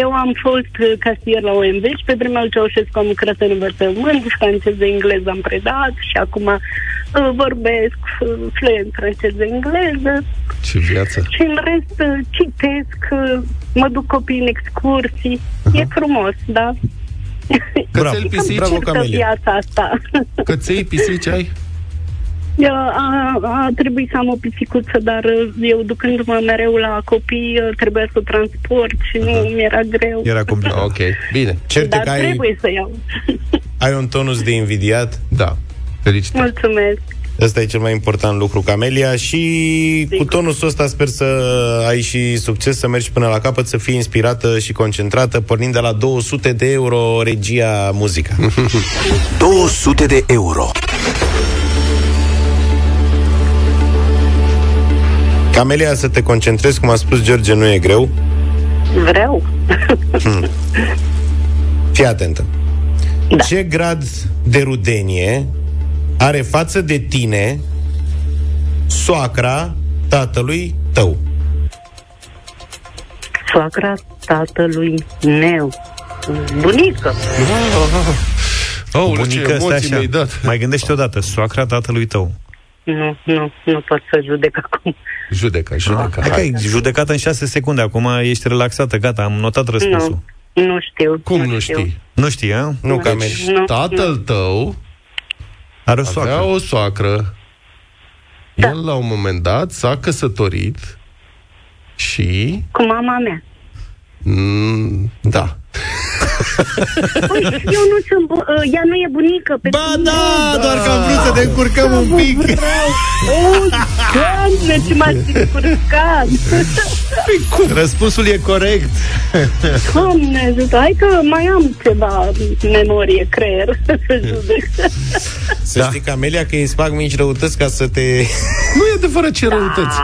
Eu am fost uh, casier la OMV și pe vremea lui Ceaușescu am lucrat în învățământ, franceză, engleză am predat și acum uh, vorbesc uh, fluent franceză-engleză Ce viață! și în rest uh, citesc, uh, mă duc copii în excursii. E frumos, da? Cățel pisici? Bravo, Câtă Camelia. viața asta. Căței pisici ai? Eu, a, a trebuit să am o pisicuță, dar uh, eu ducându-mă mereu la copii, uh, trebuia să o transport și nu mi-era greu. Era complicat. Ok, bine. Certe Dar că ai, trebuie să iau. ai un tonus de invidiat. Da. Felicitări. Mulțumesc. Ăsta e cel mai important lucru, Camelia, și Sigur. cu tonusul ăsta sper să ai și succes, să mergi până la capăt, să fii inspirată și concentrată, pornind de la 200 de euro regia muzica. 200 de euro. Camelia, să te concentrezi, cum a spus George, nu e greu. Vreau. Fii atentă. Da. Ce grad de rudenie are față de tine soacra tatălui tău? Soacra tatălui meu. Bunică. Oh, ce Bunica, stai emoții așa. mi-ai dat. Mai gândește odată, soacra tatălui tău. Nu, nu, nu pot să judec acum. Judeca, judeca. Hai că Hai. ai judecat în 6 secunde, acum ești relaxată, gata, am notat răspunsul. Nu, nu știu. Cum nu știu. știi? Nu știi, a? Nu, Camelia. Nu, Tatăl tău Are o soacră. avea o soacră. Da. El, la un moment dat, s-a căsătorit și... Cu mama mea. Mm, da. Păi, eu nu sunt, bu- uh, ea nu e bunică. Pe Ba da, doar că am vrut să ne încurcăm un pic. Oh, doamne, ce m-ați încurcat! Răspunsul e corect. Doamne, ajută, hai că mai am ceva memorie, creier să judec. Să da. știi, Camelia, că îți fac mici răutăți ca să te... Nu e adevărat ce răutăți.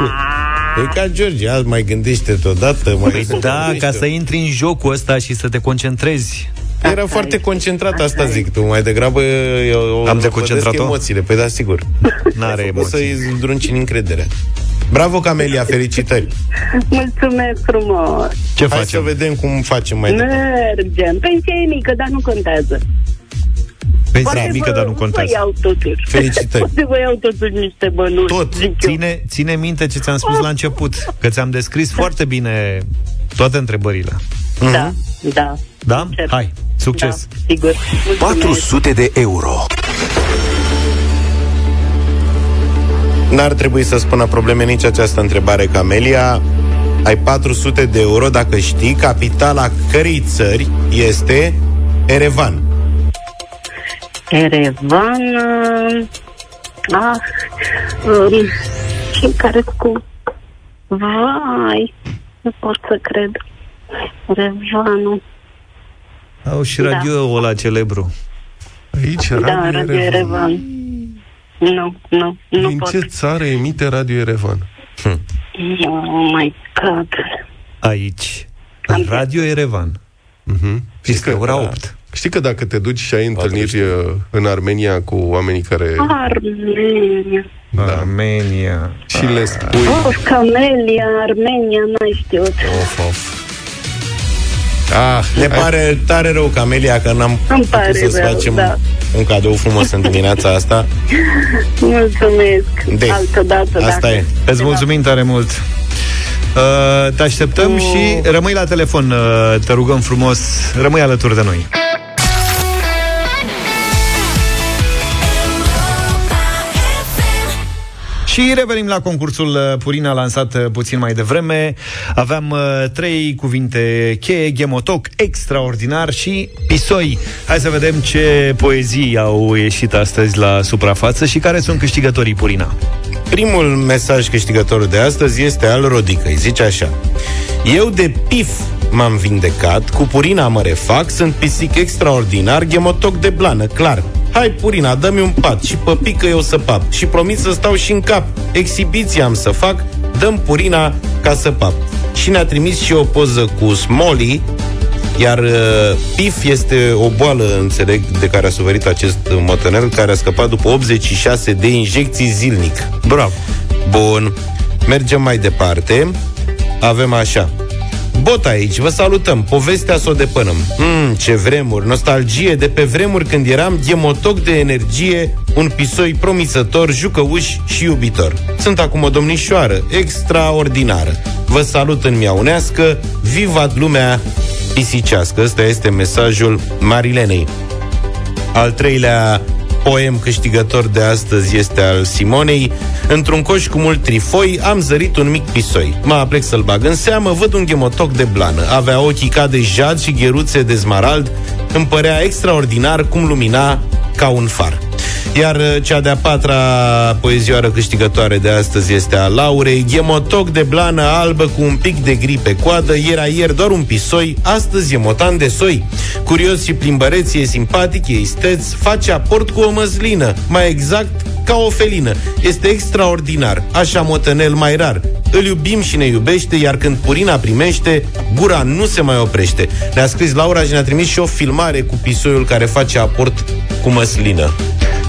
E ca George, azi mai gândește-te odată. Mai Păi da, ca să intri în jocul ăsta și să te concentrezi. Era foarte concentrat, asta zic tu. Mai degrabă eu, Am deconcentrat-o? emoțiile. Păi da, sigur. N-are O să emoții. îi zdruncini încrederea. Bravo, Camelia, felicitări! Mulțumesc frumos! Ce Hai facem? să vedem cum facem mai departe. Mergem. Pensia e mică, dar nu contează. Pensia Poate e mică, vă- dar nu Vă contează. iau totuși. Felicitări. Poate vă iau totuși niște bănuți. Tot. zic eu. Ține, ține minte ce ți-am spus la început, că ți-am descris foarte bine toate întrebările. Da, da. Da? Cer. Hai, succes! Da, sigur. Mulțumesc. 400 de euro. N-ar trebui să spună probleme nici această întrebare, Camelia. Ai 400 de euro dacă știi capitala cărei țări este Erevan. Erevan... uh, Ah, um, cei care cu... Vai, nu pot să cred. Erevanul. Au și radioul ăla celebru. Aici, Da, Radio Radio Erevan. Erevan. Nu, nu, nu Din pot. ce țară emite Radio Erevan? Oh my God. Aici. Radio Erevan. Mhm. Este ora da. 8. Știi că dacă te duci și ai întâlniri uh, în Armenia cu oamenii care... Armenia. Da. Armenia. Și le spui... Oh, Camelia, Armenia, n-ai știut. Of, of. Ah, Ne pare tare rău, Camelia, că n-am Îmi putut pare să-ți rău, facem da. un cadou frumos în dimineața asta. Mulțumesc. De. Altă dată, Asta dacă... e. Îți mulțumim tare mult! Uh, te așteptăm și rămâi la telefon, uh, te rugăm frumos, rămâi alături de noi. Și revenim la concursul uh, Purina lansat uh, puțin mai devreme. Aveam uh, trei cuvinte cheie, gemotoc, extraordinar și pisoi. Hai să vedem ce poezii au ieșit astăzi la suprafață și care sunt câștigătorii Purina. Primul mesaj câștigător de astăzi este al Rodicăi. Zice așa. Eu de pif m-am vindecat, cu Purina mă refac, sunt pisic extraordinar, gemotoc de blană, clar. Hai, Purina, dă-mi un pat și păpică eu să pap. Și promit să stau și în cap. Exhibiția am să fac, dăm Purina ca să pap. Și ne-a trimis și o poză cu Smolly, iar uh, PIF este o boală, înțeleg, de care a suferit acest mătănel, care a scăpat după 86 de injecții zilnic. Bravo! Bun. Mergem mai departe. Avem așa. Bot aici, vă salutăm, povestea s-o depănăm. Mm, Ce vremuri, nostalgie de pe vremuri când eram gemotoc de energie Un pisoi promisător, jucăuș și iubitor. Sunt acum o domnișoară extraordinară. Vă salut în miaunească, vivat lumea pisicească. Ăsta este mesajul Marilenei. Al treilea poem câștigător de astăzi este al Simonei. Într-un coș cu mult trifoi am zărit un mic pisoi. Mă aplec să-l bag în seamă, văd un gemotoc de blană. Avea ochii ca de jad și gheruțe de zmarald. Îmi părea extraordinar cum lumina ca un far. Iar uh, cea de-a patra poezioară câștigătoare de astăzi este a Laurei. Gemotoc de blană albă cu un pic de gri pe coadă. Era ieri doar un pisoi, astăzi e motan de soi. Curios și plimbăreț, e simpatic, e isteț, face aport cu o măslină, mai exact ca o felină. Este extraordinar, așa motănel mai rar. Îl iubim și ne iubește, iar când Purina primește, gura nu se mai oprește. Ne-a scris Laura și ne-a trimis și o filmare cu pisoiul care face aport cu măslină.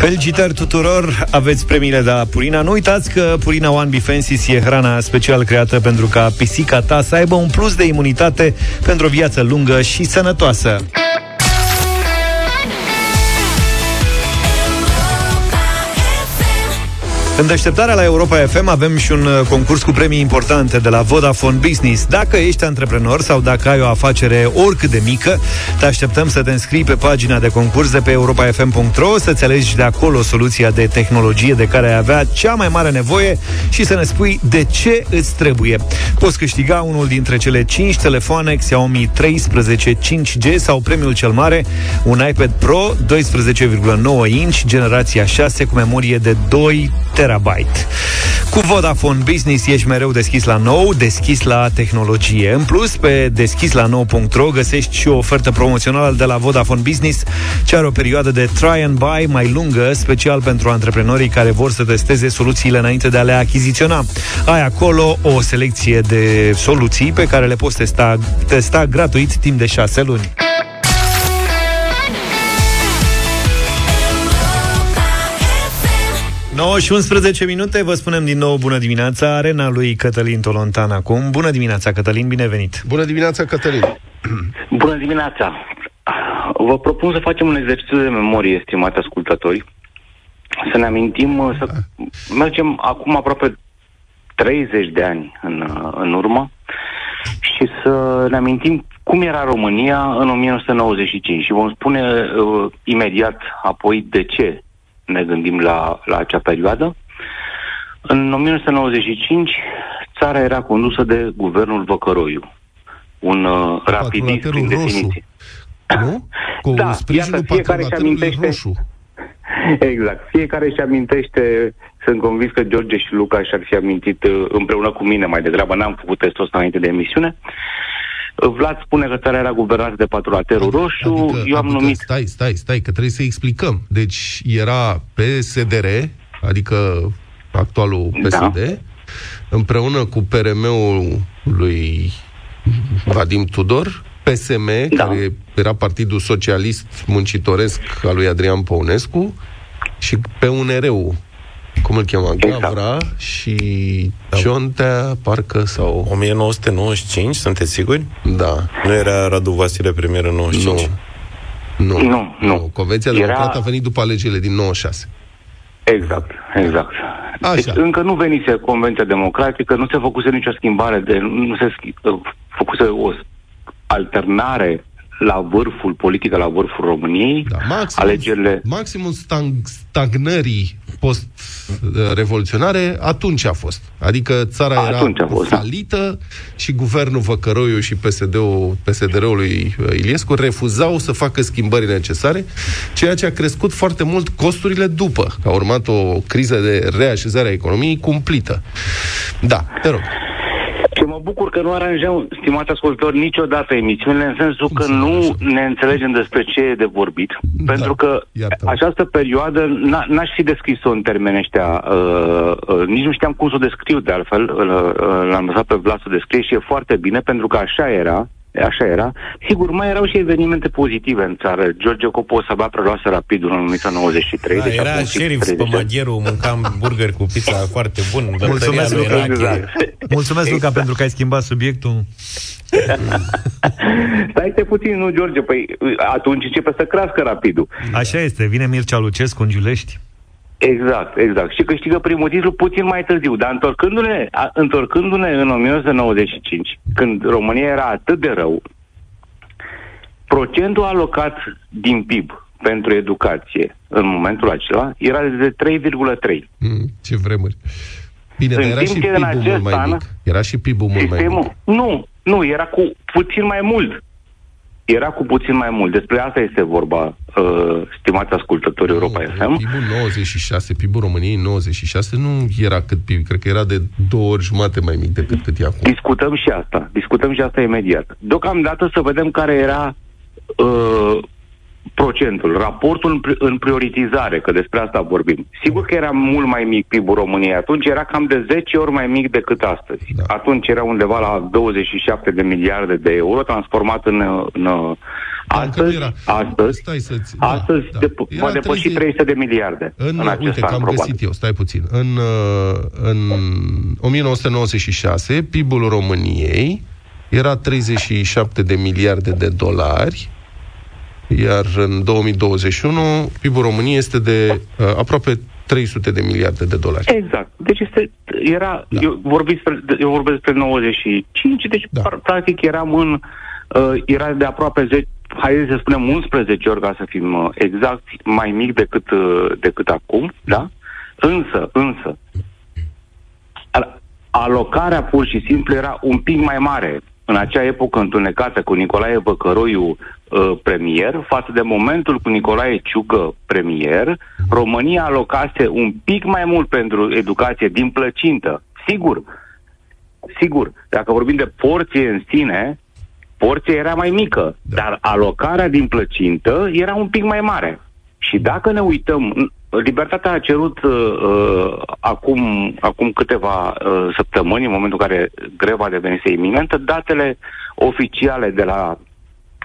Felicitări tuturor, aveți premiile de la Purina. Nu uitați că Purina One Bifensis e hrana special creată pentru ca pisica ta să aibă un plus de imunitate pentru o viață lungă și sănătoasă. În deșteptarea la Europa FM avem și un uh, concurs cu premii importante de la Vodafone Business. Dacă ești antreprenor sau dacă ai o afacere oricât de mică, te așteptăm să te înscrii pe pagina de concurs de pe europafm.ro, să-ți alegi de acolo soluția de tehnologie de care ai avea cea mai mare nevoie și să ne spui de ce îți trebuie. Poți câștiga unul dintre cele 5 telefoane Xiaomi 13 5G sau premiul cel mare, un iPad Pro 12,9 inch, generația 6 cu memorie de 2 terabyte. Cu Vodafone Business ești mereu deschis la nou, deschis la tehnologie. În plus, pe deschislanou.ro găsești și o ofertă promoțională de la Vodafone Business, ce are o perioadă de try and buy mai lungă, special pentru antreprenorii care vor să testeze soluțiile înainte de a le achiziționa. Ai acolo o selecție de soluții pe care le poți testa, testa gratuit timp de 6 luni. 9 și 11 minute, vă spunem din nou bună dimineața, arena lui Cătălin Tolontan acum. Bună dimineața, Cătălin, bine venit! Bună dimineața, Cătălin! Bună dimineața! Vă propun să facem un exercițiu de memorie, estimați ascultători. Să ne amintim, să mergem acum aproape 30 de ani în, în urmă și să ne amintim cum era România în 1995 și vom spune uh, imediat apoi de ce ne gândim la, la acea perioadă. În 1995, țara era condusă de guvernul Văcăroiu, un uh, rapidist prin definiție. Nu? Cu da, sprijinul iată, fiecare își amintește, roșu. Exact. Fiecare își amintește, sunt convins că George și Luca și-ar fi amintit uh, împreună cu mine mai degrabă, n-am făcut testul ăsta înainte de emisiune. Vlad spune că țara era guvernată de patrulaterul roșu, Adică, eu am adică, numit... Stai, stai, stai, că trebuie să explicăm. Deci era PSDR, adică actualul PSD, da. împreună cu PRM-ul lui Vadim Tudor, PSM, da. care era Partidul Socialist Muncitoresc al lui Adrian Păunescu, și PUNR-ul, cum îl chema, Exact. Gavra și Ciontea, parcă, sau... 1995, sunteți siguri? Da. Nu era Radu Vasile premier în 95? Nu. Nu, nu. nu. Convenția Era- Democrată a venit după alegerile din 96. Exact, exact. Așa. Deci încă nu venise Convenția Democratică, nu se făcuse nicio schimbare, de, nu se schi, uh, făcuse o alternare la vârful politică, la vârful României. Da, maxim, Alegerile Maximul stang, stagnării post-revoluționare atunci a fost. Adică țara era Atunci a fost, da. falită și guvernul Văcăroiu și PSD-ul, PSD-ul lui Iliescu refuzau să facă schimbări necesare, ceea ce a crescut foarte mult costurile după, că a urmat o criză de reașezare a economiei cumplită. Da, te rog. Și mă bucur că nu aranjăm, stimați ascultători, niciodată emisiunile, în sensul că nu ne înțelegem despre ce e de vorbit. Da, pentru că iartă-mă. această perioadă n- n-aș fi descris-o în termeni ăștia, uh, uh, nici nu știam cum să o descriu de altfel, uh, uh, l-am lăsat pe Vlad să o descrie și e foarte bine, pentru că așa era, Așa era. Sigur, mai erau și evenimente pozitive în țară. George Copo s-a preluase rapid în 1993. Da, deci era acum șerif 30 de ani. Spămagherul, mâncam burger cu pizza foarte bun. Mulțumesc, bătăria lui Luca. Rache. Exact. Mulțumesc, Luca, pentru că ai schimbat subiectul. Stai te puțin, nu, George, păi atunci începe să crească rapidul. Așa este, vine Mircea Lucescu în Giulești. Exact, exact. Și câștigă primul titlu puțin mai târziu. Dar întorcându-ne, a, întorcându-ne în 1995, când România era atât de rău, procentul alocat din PIB pentru educație în momentul acela era de 3,3. Mm, ce vremuri. Bine, dar În era timp și ce în PIB-ul mult acest mai an- mic. Era și PIB-ul mult mai mic. Sistemul? Nu, nu, era cu puțin mai mult. Era cu puțin mai mult. Despre asta este vorba, uh, stimați ascultători Europa FM. PIB-ul 96, PIB-ul României în 96 nu era cât PIB, cred că era de două ori jumate mai mic decât cât e acum. Discutăm și asta. Discutăm și asta imediat. Deocamdată să vedem care era uh, procentul, raportul în, pri- în prioritizare, că despre asta vorbim. Sigur că era mult mai mic PIB-ul României. Atunci era cam de 10 ori mai mic decât astăzi. Da. Atunci era undeva la 27 de miliarde de euro, transformat în... în Dar încă nu astăzi, era. astăzi, Stai să-ți... astăzi da, dep- Era va depăși 30 300 de miliarde în, În, în acest uite, an, că am probabil. găsit eu, stai puțin. În, uh, în 1996, PIB-ul României era 37 de miliarde de dolari, iar în 2021 PIB-ul României este de uh, aproape 300 de miliarde de dolari. Exact. Deci este, era, da. eu, vorbesc despre, eu vorbesc despre 95, deci da. practic eram în, uh, era de aproape 10, haideți să spunem 11 ori ca să fim uh, exact, mai mic decât, uh, decât acum, da? Însă, însă, alocarea pur și simplu era un pic mai mare în acea epocă întunecată cu Nicolae Băcăroiu uh, premier, față de momentul cu Nicolae Ciucă premier, România alocase un pic mai mult pentru educație din plăcintă. Sigur, sigur, dacă vorbim de porție în sine, porția era mai mică, da. dar alocarea din plăcintă era un pic mai mare. Și dacă ne uităm, Libertatea a cerut uh, uh, acum, acum câteva uh, săptămâni, în momentul în care greva devenise iminentă, datele oficiale de la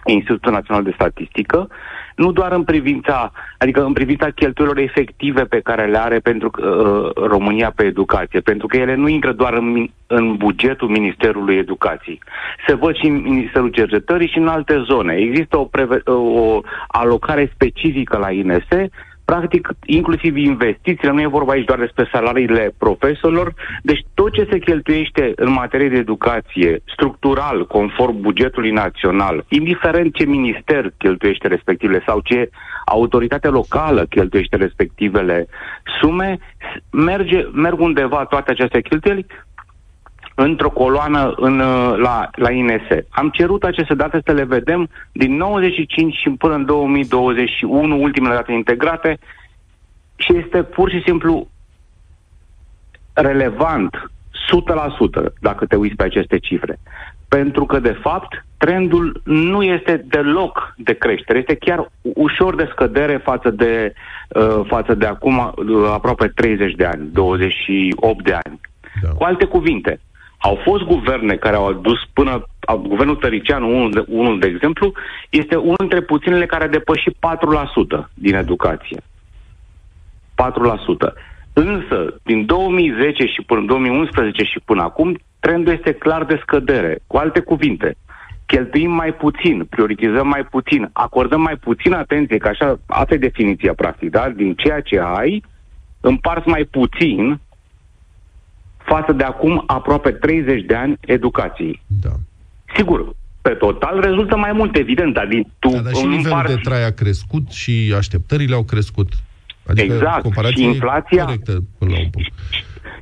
Institutul Național de Statistică, nu doar în privința, adică în privința cheltuielor efective pe care le are pentru uh, România pe educație, pentru că ele nu intră doar în, în bugetul Ministerului Educației. Se văd și în Ministerul Cercetării și în alte zone. Există o, preve- o alocare specifică la INS practic, inclusiv investițiile, nu e vorba aici doar despre salariile profesorilor, deci tot ce se cheltuiește în materie de educație, structural, conform bugetului național, indiferent ce minister cheltuiește respectivele sau ce autoritate locală cheltuiește respectivele sume, merge, merg undeva toate aceste cheltuieli într-o coloană în, la, la INS. Am cerut aceste date să le vedem din 95 și până în 2021, ultimele date integrate, și este pur și simplu relevant 100% dacă te uiți pe aceste cifre. Pentru că, de fapt, trendul nu este deloc de creștere, este chiar ușor de scădere față de, uh, față de acum uh, aproape 30 de ani, 28 de ani. Da. Cu alte cuvinte, au fost guverne care au adus până, guvernul Tăricianu, unul de, unul de exemplu, este unul dintre puținele care a depășit 4% din educație. 4%. Însă, din 2010 și până 2011 și până acum, trendul este clar de scădere. Cu alte cuvinte, cheltuim mai puțin, prioritizăm mai puțin, acordăm mai puțin atenție, că așa, asta e definiția practic, da? Din ceea ce ai, împarți mai puțin față de acum aproape 30 de ani educației. Da. Sigur, pe total rezultă mai mult, evident, dar din tu da, dar și nivelul par... de trai a crescut și așteptările au crescut. Adică exact, și inflația... Corectă până la un punct.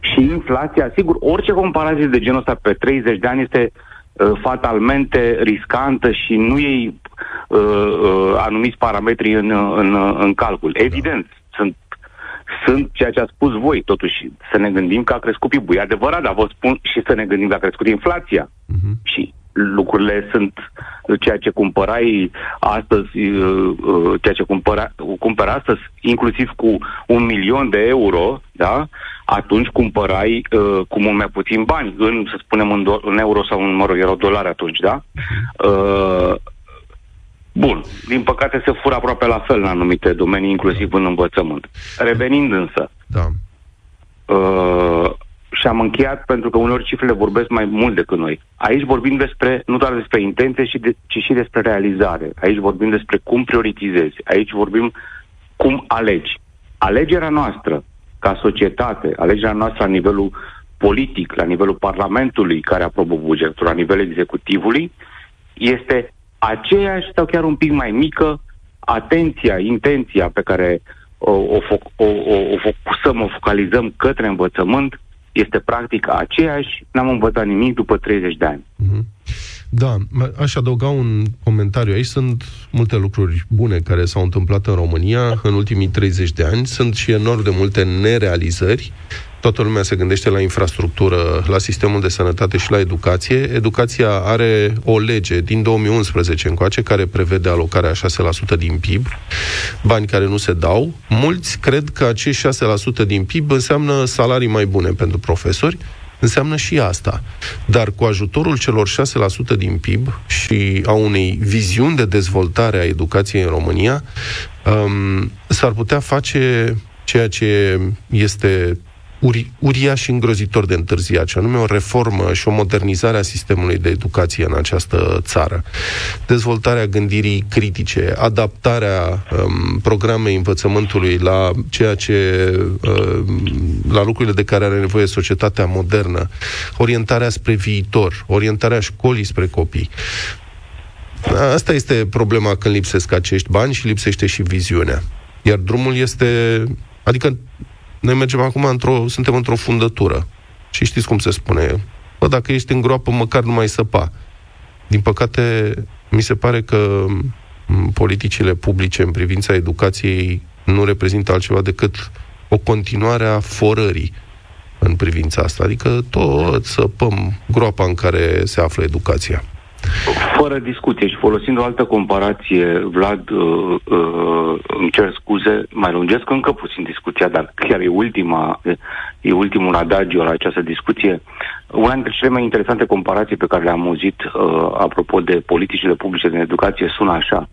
Și inflația, sigur, orice comparație de genul ăsta pe 30 de ani este uh, fatalmente riscantă și nu iei uh, uh, anumiți parametri în, în, în calcul. Da. Evident, da. sunt sunt ceea ce a spus voi, totuși, să ne gândim că a crescut PIB-ul. E adevărat, dar vă spun și să ne gândim că a crescut inflația. Uh-huh. Și lucrurile sunt ceea ce cumpărai astăzi, uh, uh, ceea ce cumpăra, cumpăra astăzi, inclusiv cu un milion de euro, da? atunci cumpărai uh, cu mult mai puțin bani, în, să spunem, în, do- în euro sau în, mă rog, erau dolari atunci, da? Uh, Bun. Din păcate se fură aproape la fel în anumite domenii, inclusiv în învățământ. Revenind însă, da. uh, și am încheiat pentru că uneori cifrele vorbesc mai mult decât noi. Aici vorbim despre, nu doar despre intenție, ci, de, ci și despre realizare. Aici vorbim despre cum prioritizezi. Aici vorbim cum alegi. Alegerea noastră ca societate, alegerea noastră la nivelul politic, la nivelul Parlamentului care aprobă bugetul, la nivelul executivului, este aceeași sau chiar un pic mai mică atenția, intenția pe care o, o, o, o, o focusăm, o focalizăm către învățământ este practic aceeași, n-am învățat nimic după 30 de ani. Mm-hmm. Da, aș adăuga un comentariu. Aici sunt multe lucruri bune care s-au întâmplat în România în ultimii 30 de ani. Sunt și enorm de multe nerealizări toată lumea se gândește la infrastructură, la sistemul de sănătate și la educație. Educația are o lege din 2011 încoace care prevede alocarea 6% din PIB, bani care nu se dau. Mulți cred că acești 6% din PIB înseamnă salarii mai bune pentru profesori, înseamnă și asta. Dar cu ajutorul celor 6% din PIB și a unei viziuni de dezvoltare a educației în România, um, s-ar putea face ceea ce este uri, uriaș și îngrozitor de întârziat, și anume o reformă și o modernizare a sistemului de educație în această țară. Dezvoltarea gândirii critice, adaptarea um, programei învățământului la ceea ce uh, la lucrurile de care are nevoie societatea modernă, orientarea spre viitor, orientarea școlii spre copii. Asta este problema când lipsesc acești bani și lipsește și viziunea. Iar drumul este... Adică noi mergem acum într-o... Suntem într-o fundătură. Și știți cum se spune. Bă, dacă ești în groapă, măcar nu mai săpa. Din păcate, mi se pare că m, politicile publice în privința educației nu reprezintă altceva decât o continuare a forării în privința asta. Adică tot săpăm groapa în care se află educația. Fără discuție și folosind o altă comparație, Vlad, uh, uh, îmi cer scuze, mai lungesc încă puțin discuția, dar chiar e ultima, e ultimul adagio la această discuție. Una dintre cele mai interesante comparații pe care le-am auzit uh, apropo de politicile publice din educație sună așa.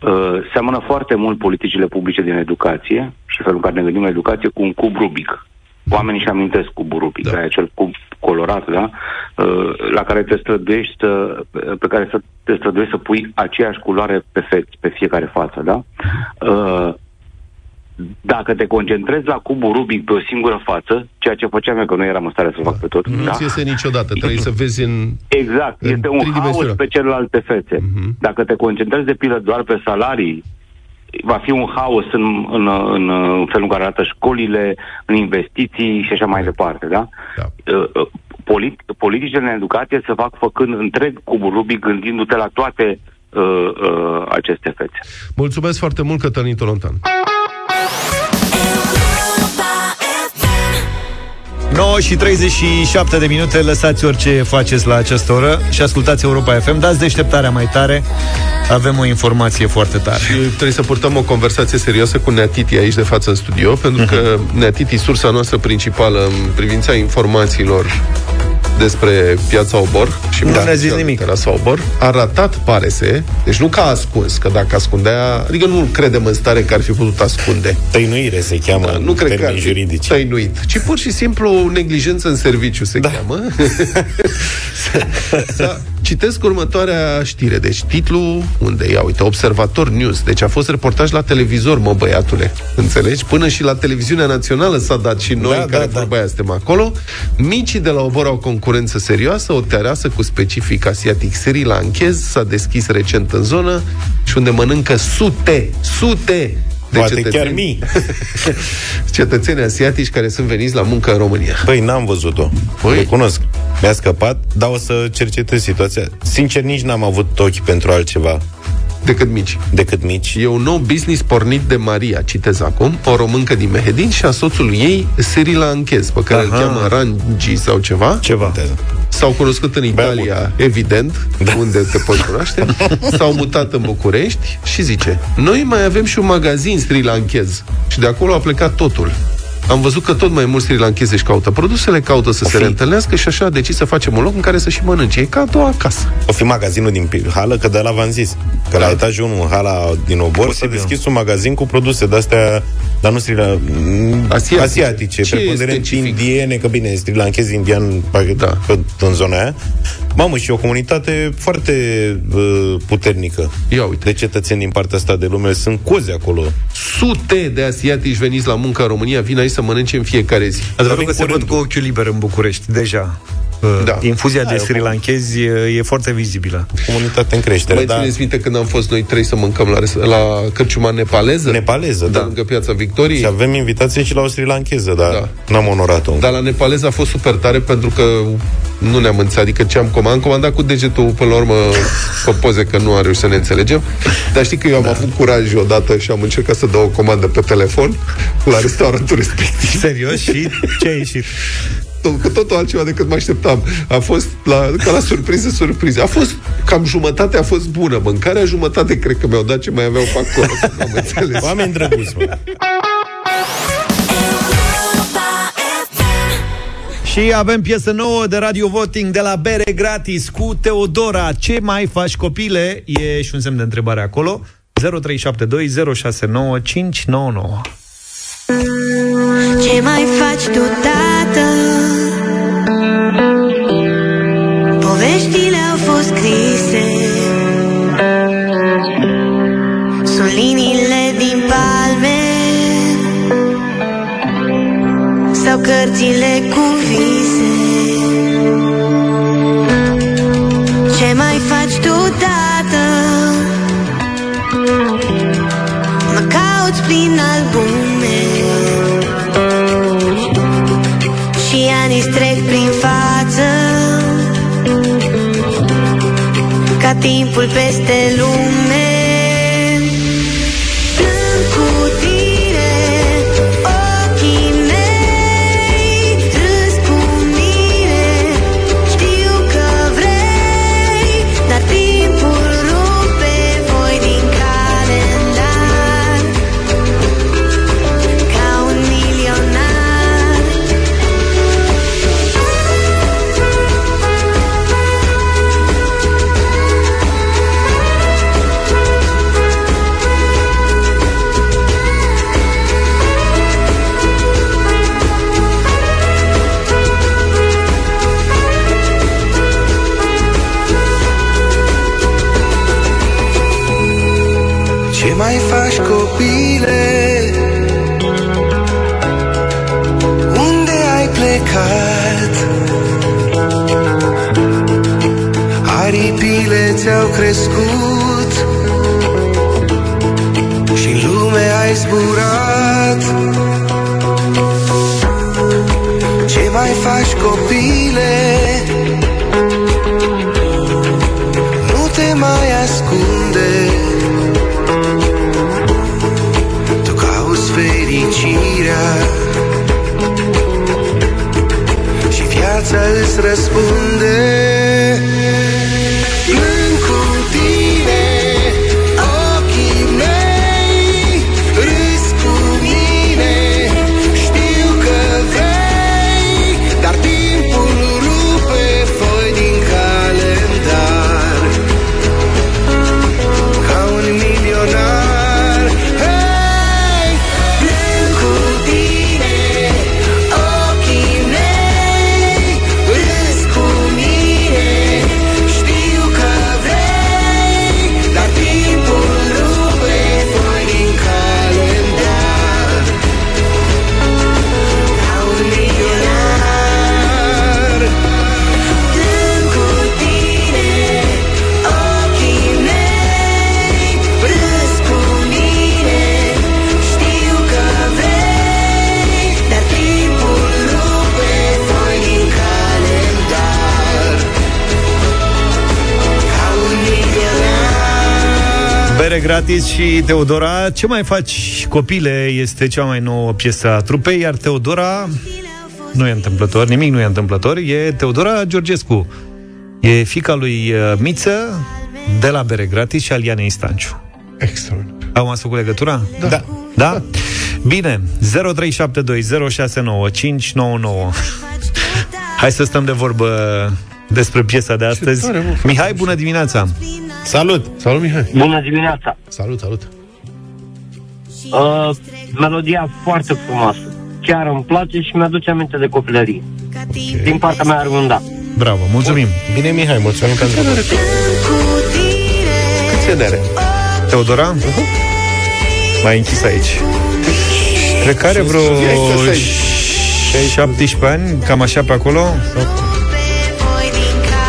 Uh, seamănă foarte mult politicile publice din educație și felul în care ne gândim la educație cu un cub Rubic. Oamenii și amintesc cubul Rubic, da. care e acel cub colorat, da? Uh, la care te străduiești să, pe care să te străduiești să pui aceeași culoare pe, fe, pe fiecare față, da? Uh, dacă te concentrezi la cubul Rubic pe o singură față, ceea ce făceam eu, că nu eram în stare să fac pe tot. Nu da? ți iese niciodată, trebuie să vezi în... Exact, în este un haos tridimensiunea. pe celelalte fețe. Mhm. Dacă te concentrezi de pilă doar pe salarii, va fi un haos în, în, în, în felul în care arată școlile, în investiții și așa mai departe, da? da. Uh, uh, Polit, politicile în educație se fac făcând întreg cubul Rubic, gândindu-te la toate uh, uh, aceste fețe. Mulțumesc foarte mult, Cătălin Tolontan. 9 și 37 de minute, lăsați orice faceți la această oră și ascultați Europa FM, dați deșteptarea mai tare, avem o informație foarte tare. Și trebuie să purtăm o conversație serioasă cu Neatiti aici de față în studio, pentru că Neatiti, sursa noastră principală în privința informațiilor despre piața Obor și Nu ne-a zis nimic. Terasa Obor, a ratat, pare se, deci nu că a ascuns, că dacă ascundea, adică nu credem în stare că ar fi putut ascunde. Tăinuire se cheamă Da, în nu cred că ar termeni fi juridici. tăinuit, ci pur și simplu neglijență în serviciu se da. cheamă. da. Citesc următoarea știre. Deci titlul, unde ia, uite, Observator News. Deci a fost reportaj la televizor, mă băiatule. Înțelegi? Până și la televiziunea națională s-a dat și noi, Da, în care da, da. vorba aia suntem acolo. Micii de la Obor au concurență serioasă, o terasă cu specific asiatic Sri Lankez s-a deschis recent în zonă și unde mănâncă sute, sute de Poate cetățeni, chiar mii. cetățeni asiatici care sunt veniți la muncă în România. Păi, n-am văzut-o. Păi? Le cunosc. Mi-a scăpat, dar o să cercetez situația. Sincer, nici n-am avut ochi pentru altceva Decât mici. decât mici. E un nou business pornit de Maria, citez acum, o româncă din Mehedin și a soțului ei, Sri Lankez, pe care Aha. îl Aha. cheamă Rangi sau ceva. Ceva. S-au cunoscut în Italia, evident, da. unde te poți cunoaște. S-au mutat în București și zice, noi mai avem și un magazin Sri Lankez. Și de acolo a plecat totul. Am văzut că tot mai mulți Sri Lankezi își caută produsele, caută să se reîntâlnească și așa a decis să facem un loc în care să și mănânce. E ca a doua casă. O fi magazinul din Pi- hală, că de la v-am zis. Că la etajul 1, în hala din Obor, s-a deschis un magazin cu produse de-astea, dar nu Sri La- Asiatice. asiatice, Ce preponderent specific? indiene, că bine, Sri Lankezi, indian, da. în zona aia. Mamă, și o comunitate foarte uh, puternică Ia uite. de cetățeni din partea asta de lume. Sunt cozi acolo. Sute de asiatici veniți la muncă în România vin aici să mănânce în fiecare zi. Adevărul că se văd cu ochiul liber în București, deja. Da. Infuzia Da, de e o Sri Lankezi e, e foarte vizibilă. Comunitate în creștere, Mai da. țineți minte când am fost noi trei să mâncăm la, res- la cărciuma nepaleză? Nepaleză, da. da. lângă piața Victoriei. Și avem invitație și la o Sri Lankeză, dar Da. da. n-am onorat-o. Dar la nepaleză a fost super tare pentru că nu ne-am înțeles, adică ce am comandat, am comandat cu degetul până la urmă pe poze că nu a reușit să ne înțelegem. Dar știi că eu am da. avut curaj odată și am încercat să dau o comandă pe telefon la restaurantul respectiv. Serios? Și ce a ieșit? Cu totul altceva decât mă așteptam. A fost la, ca la surpriză, surpriză. A fost, cam jumătate a fost bună. Mâncarea jumătate cred că mi-au dat ce mai aveau pe acolo. Am înțeles. Oameni drăguți, mă. Și avem piesă nouă de radio voting de la Bere Gratis cu Teodora. Ce mai faci, copile? E și un semn de întrebare acolo. 0372 069 599. Ce mai faci tu, tată? Poveștile au fost scrise Sunt liniile din palme Sau cărțile cu vise timpul peste lume milionar Bere gratis și Teodora Ce mai faci, copile? Este cea mai nouă piesă a trupei Iar Teodora nu e întâmplător, nimic nu e întâmplător. E Teodora Georgescu. E fica lui uh, Miță De la Bere gratis și Alianei Stanciu Extraordinar Am ați făcut legătura? Da. Da? Bine, 0372069599 Hai să stăm de vorbă despre piesa de astăzi. tare, mă, Mihai, bună dimineața Salut! Salut, Mihai! Bună dimineața! Salut, salut! Uh, melodia foarte frumoasă. Chiar îmi place și mi-aduce aminte de copilărie. Okay. Din partea mea ar un da. Bravo, mulțumim Bine, Mihai, mulțumim pentru Câți ani are? Teodora? Mai închis aici Cred că are vreo Hai să stai. 17 ani, cam așa pe acolo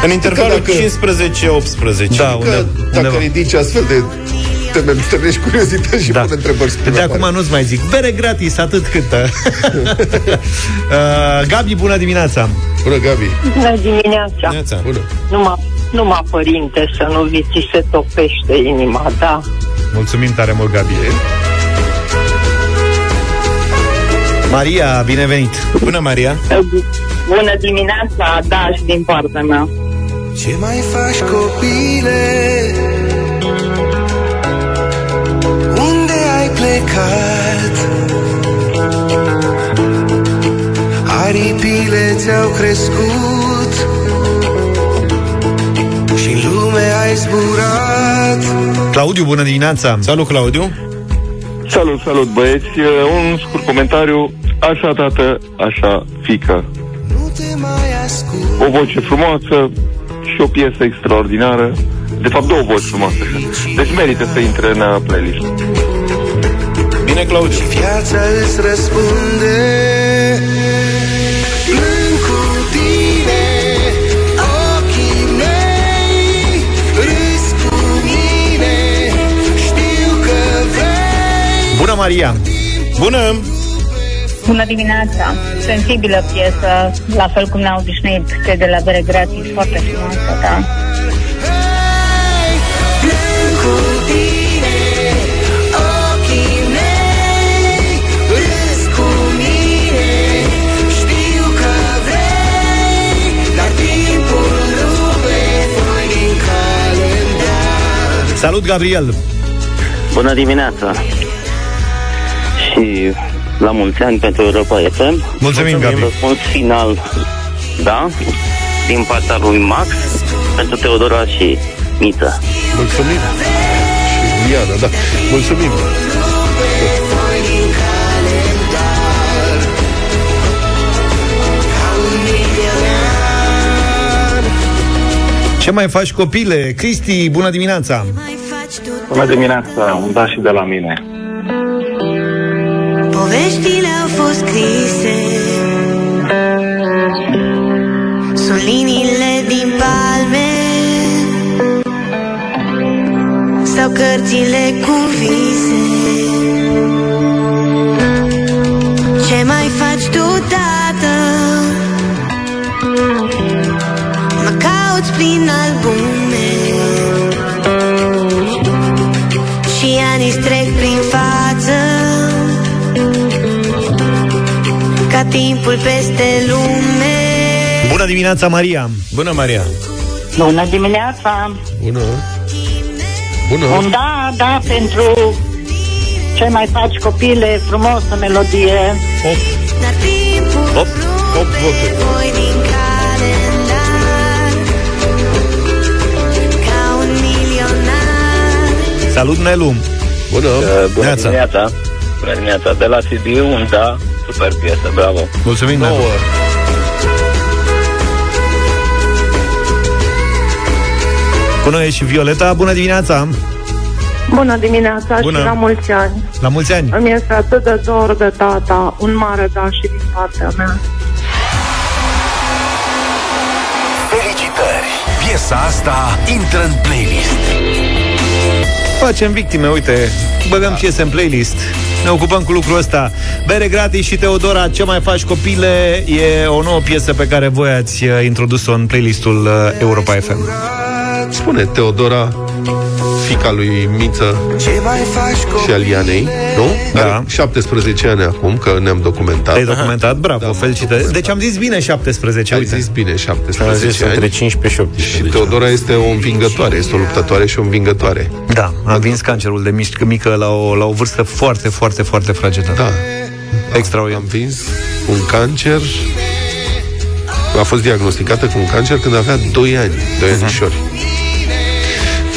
În intervalul Că dacă- 15-18. Da, Că unde, dacă undeva. ridici astfel de teme, stârnești curiozități și Da. pune întrebări De suplimentare. acum nu-ți mai zic Bere gratis, atât cât uh, Gabi, bună dimineața Bună, Gabi! Bună dimineața! Dimineața. Bună! Numai, numai părinte să nu vi ți se topește inima, da? Mulțumim tare mult, Gabi Maria, binevenit Bună, Maria! Bună dimineața, da, și din partea mea. Ce mai faci, copile? Unde ai plecat? Aripile ți-au crescut și în lume ai zburat. Claudiu, bună dimineața Salut, Claudiu! Salut, salut băieți. Uh, Un scurt comentariu. Așa tată, așa fică. O voce frumoasă și o piesă extraordinară. De fapt, două voci frumoase. Deci merită să intre în uh, playlist. Bine, Claudiu. Viața îți răspunde Plâng cu tine Ochii mei Râzi cu mine Știu că vrei Bună, Maria! Bună! Bună dimineața! Sensibilă piesă, la fel cum ne-au obișnuit cei de la Bere Gratis, foarte frumoasă, da. Plâng cu tine Ochii mei Râzi cu mine Știu că vrei Dar timpul rupe Foi din calendar Salut, Gabriel! Bună dimineața! Și la mulți ani pentru Europa FM. Mulțumim, Gabi. Răspuns final, da, din partea lui Max, pentru Teodora și Miță. Mulțumim. Și Liana, da. Mulțumim. Foi din calendar Ca un milionar Ce mai faci, copile? Cristi, bună dimineața! Bună dimineața, un da și de la mine. Poveștile au fost scrise. Sunt liniile din palme Sau cărțile cu vise. Ce mai faci tu, tată? Mă cauți prin albume. Și anii timpul peste lume Bună dimineața, Maria! Bună, Maria! Bună dimineața! Bună! Bună! Un da, da, pentru ce mai faci copile, frumosă melodie. 8. Dar timpul 8. 8 voturi. voi din calendar Ca un milionar Salut, Nelu! Bună! Uh, bună Neața. dimineața! Bună dimineața! De la Sibiu, un da, super piesă, bravo! Mulțumim, Nelu! Nouă. Cu noi e și Violeta. Bună dimineața! Bună dimineața Bună. și la mulți ani. La mulți ani! Îmi este atât de dor de tata, un mare da și din partea mea. Felicitări! Piesa asta intră în playlist. Facem victime, uite, băgăm piese în playlist. Ne ocupăm cu lucrul ăsta. Bere gratis și Teodora, ce mai faci copile? E o nouă piesă pe care voi ați uh, introdus-o în playlistul uh, Europa FM. Spune Teodora, fica lui Miță Ce mai faci și copii? Alianei, nu? Da. Are 17 ani acum, că ne-am documentat. Te-ai documentat? Bravo, Da, felicitări. Deci am zis bine 17, Ai uite. zis bine, Am 17 zis ani. între 15 și 18. Și Teodora este o învingătoare, este o luptătoare și o învingătoare. Da, am vins cancerul de mișc, mică la o, la o vârstă foarte, foarte, foarte fragedă. Da. Extraordinar. Am vins un cancer a fost diagnosticată cu un cancer când avea 2 ani, 2 Mhm. anișori.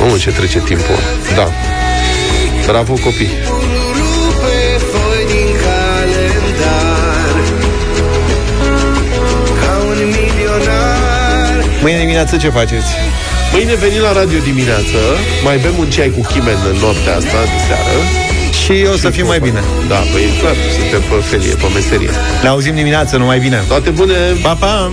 Mamă, ce trece timpul. Da. Bravo, copii. Rupe foi din calendar Ca un milionar Mâine dimineață ce faceți? Mâine venim la radio dimineață, mai bem un ceai cu chimen în noaptea asta de seară. Și o să fim mai bine. Da, păi clar, suntem pe felie, pe meserie. Ne auzim dimineață, numai bine. Toate bune! Pa, pa!